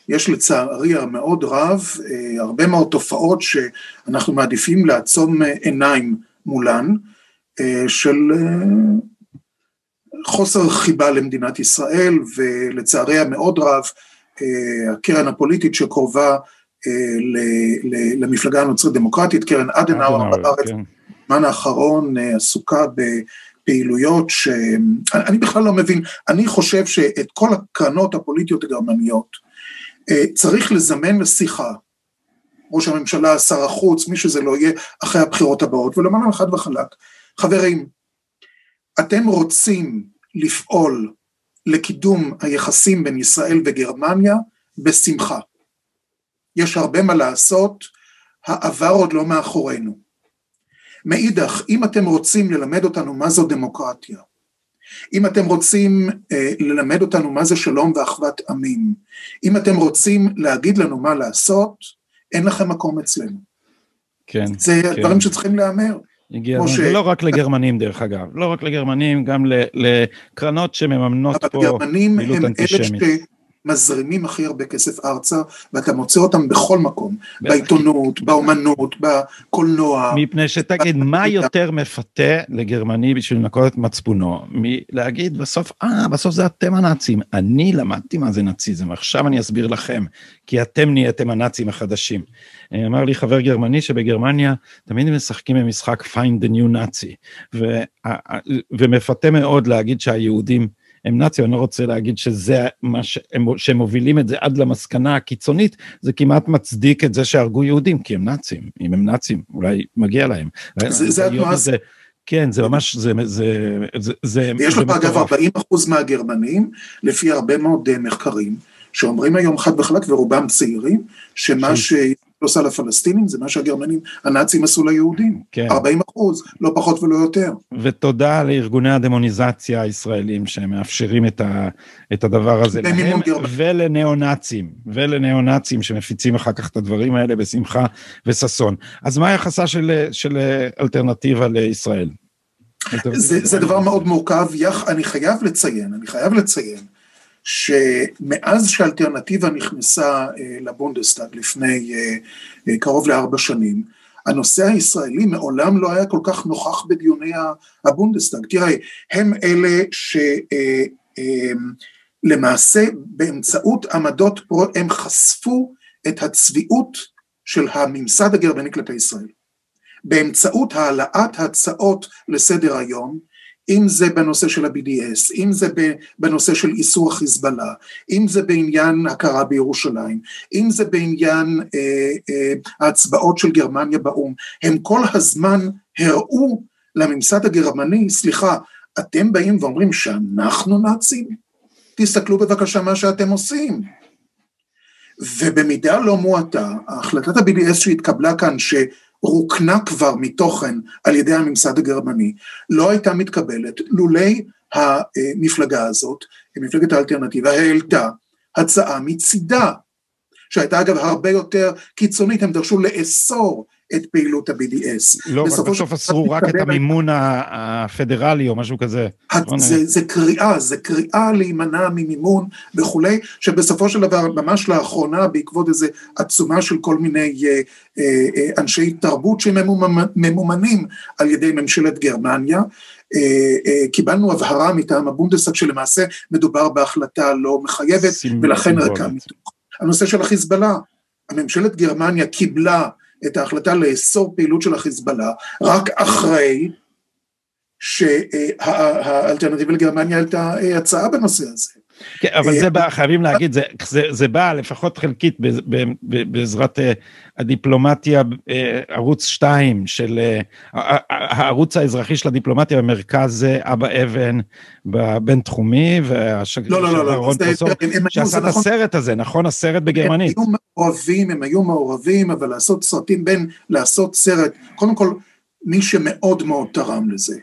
יש לצערי המאוד רב אה, הרבה מאוד תופעות שאנחנו מעדיפים לעצום אה, עיניים מולן אה, של חוסר חיבה למדינת ישראל ולצערי המאוד רב הקרן הפוליטית שקרובה למפלגה הנוצרית דמוקרטית, קרן אדנאואר בארץ, כן. בזמן האחרון עסוקה בפעילויות שאני בכלל לא מבין, אני חושב שאת כל הקרנות הפוליטיות הגרמניות אה, צריך לזמן לשיחה, ראש הממשלה, שר החוץ, מי שזה לא יהיה, אחרי הבחירות הבאות, ולומר להם חד וחלק, חברים, אתם רוצים לפעול לקידום היחסים בין ישראל וגרמניה, בשמחה. יש הרבה מה לעשות, העבר עוד לא מאחורינו. מאידך, אם אתם רוצים ללמד אותנו מה זו דמוקרטיה, אם אתם רוצים אה, ללמד אותנו מה זה שלום ואחוות עמים, אם אתם רוצים להגיד לנו מה לעשות, אין לכם מקום אצלנו. כן. זה כן. דברים שצריכים להיאמר. הגיע ש- ולא רק לגרמנים דרך אגב, לא רק לגרמנים, גם לקרנות שמממנות אבל פה פעילות הם אלה אנטישמית. שמזרימים הכי הרבה כסף ארצה, ואתה מוצא אותם בכל מקום. בעיתונות, באומנות, בקולנוע. מפני שתגיד, מה יותר מפתה לגרמני בשביל לנקות את מצפונו, מלהגיד בסוף, אה, בסוף זה אתם הנאצים, אני למדתי מה זה נאציזם, עכשיו אני אסביר לכם, כי אתם נהייתם הנאצים החדשים. אה, אמר לי חבר גרמני שבגרמניה תמיד משחקים במשחק find the new Nazi, ו- ומפתה מאוד להגיד שהיהודים הם נאצים, אני לא רוצה להגיד שזה מה שהם, שהם מובילים את זה עד למסקנה הקיצונית, זה כמעט מצדיק את זה שהרגו יהודים, כי הם נאצים, אם הם נאצים, אולי מגיע להם. זה- זה התנועה- הזה- כן, זה ממש, זה, זה, זה, זה, זה לך אגב מטורף. 40 אחוז מהגרמנים, לפי הרבה מאוד אה, מחקרים, שאומרים היום חד וחלק, ורובם צעירים, שמה כן. שעושה לפלסטינים זה מה שהגרמנים, הנאצים עשו ליהודים. כן. 40 אחוז, לא פחות ולא יותר. ותודה לארגוני הדמוניזציה הישראלים שמאפשרים את, ה, את הדבר הזה להם. ולניאו-נאצים, ולניאו-נאצים שמפיצים אחר כך את הדברים האלה בשמחה וששון. אז מה היחסה של, של אלטרנטיבה לישראל? זה, זה דבר מאוד מורכב, יח, אני חייב לציין, אני חייב לציין, שמאז שהאלטרנטיבה נכנסה אה, לבונדסטאג לפני אה, אה, קרוב לארבע שנים, הנושא הישראלי מעולם לא היה כל כך נוכח בדיוני הבונדסטאג. תראה, הם אלה שלמעשה באמצעות עמדות פרו, הם חשפו את הצביעות של הממסד הגרמני כלפי ישראל. באמצעות העלאת הצעות לסדר היום, אם זה בנושא של ה-BDS, אם זה בנושא של איסור החיזבאללה, אם זה בעניין הכרה בירושלים, אם זה בעניין אה, אה, ההצבעות של גרמניה באו"ם, הם כל הזמן הראו לממסד הגרמני, סליחה, אתם באים ואומרים שאנחנו נאצים? תסתכלו בבקשה מה שאתם עושים. ובמידה לא מועטה, החלטת ה-BDS שהתקבלה כאן, ש... רוקנה כבר מתוכן על ידי הממסד הגרמני, לא הייתה מתקבלת לולי המפלגה הזאת, מפלגת האלטרנטיבה, העלתה הצעה מצידה, שהייתה אגב הרבה יותר קיצונית, הם דרשו לאסור את פעילות ה-BDS. לא, בסוף, בסוף אסרו רק את המימון הפדרלי או משהו כזה. זה, זה קריאה, זה קריאה להימנע ממימון וכולי, שבסופו של דבר, ממש לאחרונה, בעקבות איזו עצומה של כל מיני אה, אה, אנשי תרבות שממומנים על ידי ממשלת גרמניה, אה, אה, קיבלנו הבהרה מטעם הבונדסאג שלמעשה מדובר בהחלטה לא מחייבת, ולכן ריקה מתוך. הנושא של החיזבאללה, הממשלת גרמניה קיבלה את ההחלטה לאסור פעילות של החיזבאללה רק אחרי שהאלטרנטיבה לגרמניה העלתה הצעה בנושא הזה. כן, אבל זה בא, חייבים להגיד, זה, זה, זה בא לפחות חלקית בעזרת הדיפלומטיה, ערוץ 2 של הערוץ האזרחי של הדיפלומטיה במרכז אבא אבן בבינתחומי, והשגריר לא, לא, לא, לא, רון פרסום, שעשה את הסרט הזה, נכון? הסרט בגרמנית. הם היו מעורבים, הם היו מעורבים, אבל לעשות סרטים בין לעשות סרט, קודם כל, מי שמאוד מאוד תרם לזה.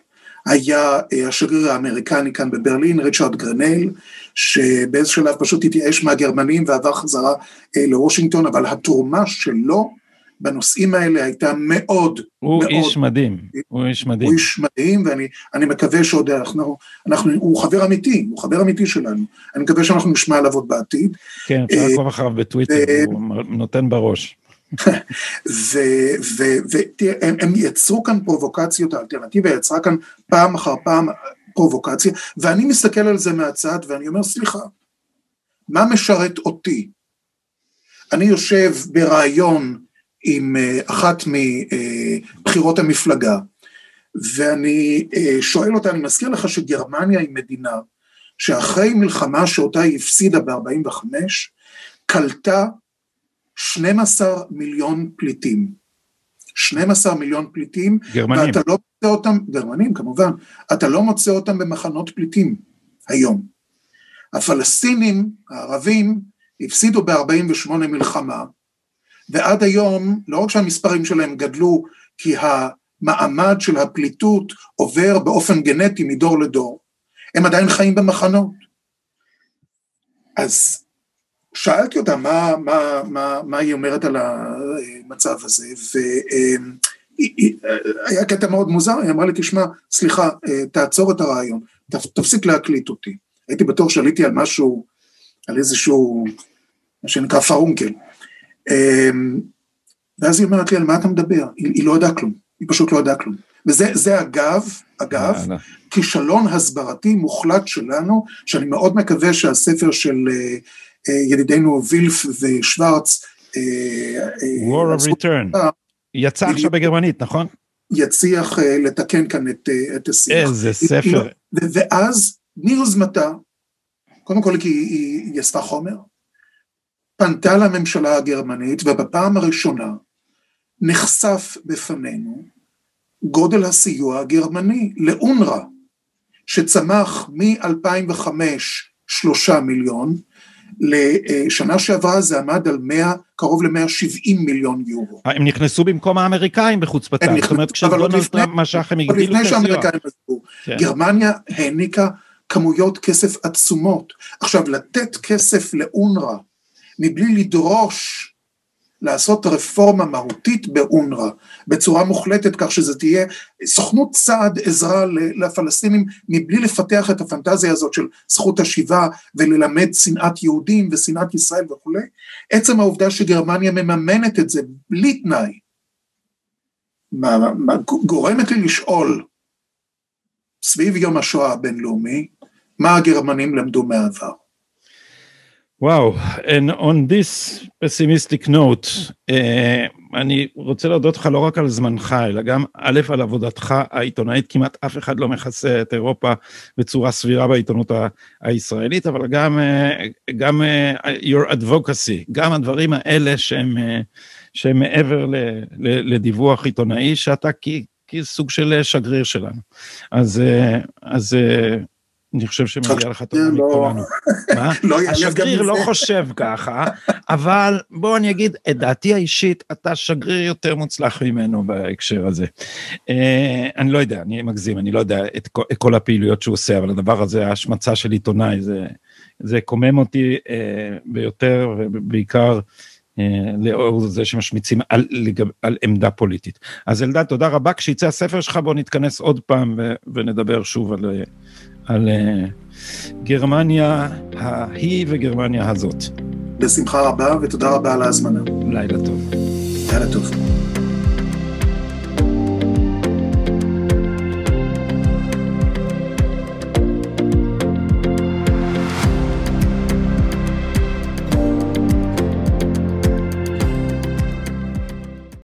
היה השגריר האמריקני כאן בברלין, ריצ'רד גרנל, שבאיזה שלב פשוט התייאש מהגרמנים ועבר חזרה לוושינגטון, אבל התרומה שלו בנושאים האלה הייתה מאוד הוא מאוד... איש מדהים, הוא איש מדהים. הוא איש מדהים, ואני מקווה שעוד אנחנו, אנחנו, הוא חבר אמיתי, הוא חבר אמיתי שלנו. אני מקווה שאנחנו נשמע עליו עוד בעתיד. כן, אפשר לעקוב אחריו בטוויטר, הוא נותן בראש. והם יצרו כאן פרובוקציות, האלטרנטיבה יצרה כאן פעם אחר פעם פרובוקציה, ואני מסתכל על זה מהצד ואני אומר, סליחה, מה משרת אותי? אני יושב ברעיון עם אחת מבחירות המפלגה, ואני שואל אותה, אני מזכיר לך שגרמניה היא מדינה שאחרי מלחמה שאותה היא הפסידה ב-45, קלטה 12 מיליון פליטים. 12 מיליון פליטים, גרמנים. ואתה לא מוצא אותם, גרמנים כמובן, אתה לא מוצא אותם במחנות פליטים היום. הפלסטינים, הערבים, הפסידו ב-48 מלחמה, ועד היום, לא רק שהמספרים שלהם גדלו, כי המעמד של הפליטות עובר באופן גנטי מדור לדור, הם עדיין חיים במחנות. אז שאלתי אותה מה, מה, מה, מה היא אומרת על המצב הזה, והיה קטע מאוד מוזר, היא אמרה לי, תשמע, סליחה, תעצור את הרעיון, תפסיק להקליט אותי. הייתי בטוח שעליתי על משהו, על איזשהו, מה שנקרא פרונקל. ואז היא אומרת לי, על מה אתה מדבר? היא, היא לא ידעה כלום, היא פשוט לא ידעה כלום. וזה אגב, אגב, אה, כישלון הסברתי מוחלט שלנו, שאני מאוד מקווה שהספר של אה, אה, ידידינו וילף ושוורץ, War of Return, יצא עכשיו בגרמנית, נכון? יצליח לתקן כאן את, את השיח. איזה ספר. ואז מיוזמתה, קודם כל כי היא, היא אספה חומר, פנתה לממשלה הגרמנית, ובפעם הראשונה נחשף בפנינו גודל הסיוע הגרמני לאונר"א, שצמח מ-2005 שלושה מיליון, לשנה שעברה זה עמד על 100, קרוב ל-170 מיליון יורו. הם נכנסו במקום האמריקאים בחוצפתם, זאת אומרת כשדונלד טראמפ משך הם הגדילו את הסיוע. לפני שהאמריקאים עזבו, כן. גרמניה העניקה כמויות כסף עצומות. עכשיו לתת כסף לאונר"א מבלי לדרוש לעשות רפורמה מהותית באונר"א בצורה מוחלטת כך שזה תהיה סוכנות צעד עזרה לפלסטינים מבלי לפתח את הפנטזיה הזאת של זכות השיבה וללמד שנאת יהודים ושנאת ישראל וכולי, עצם העובדה שגרמניה מממנת את זה בלי תנאי, מה, מה, גורמת לי לשאול סביב יום השואה הבינלאומי, מה הגרמנים למדו מהעבר. וואו, and on this pessimistic note, uh, אני רוצה להודות לך לא רק על זמנך, אלא גם א', על עבודתך העיתונאית, כמעט אף אחד לא מכסה את אירופה בצורה סבירה בעיתונות הישראלית, אבל גם, uh, גם uh, your advocacy, גם הדברים האלה שהם, uh, שהם מעבר ל, ל, לדיווח עיתונאי, שאתה כסוג של שגריר שלנו. אז, uh, אז uh, אני חושב שמגיע לך טובה לא- מכולנו. מה? לא, השגריר לא חושב ככה, אבל בוא אני אגיד, את דעתי האישית, אתה שגריר יותר מוצלח ממנו בהקשר הזה. אה, אני לא יודע, אני מגזים, אני לא יודע את כל הפעילויות שהוא עושה, אבל הדבר הזה, ההשמצה של עיתונאי, זה קומם אותי אה, ביותר, ובעיקר אה, לאור זה שמשמיצים על, על עמדה פוליטית. אז אלדד, תודה רבה. כשיצא הספר שלך, בוא נתכנס עוד פעם ונדבר שוב על... על uh, גרמניה ההיא וגרמניה הזאת. בשמחה רבה ותודה רבה על ההזמנה. לילה טוב. לילה טוב.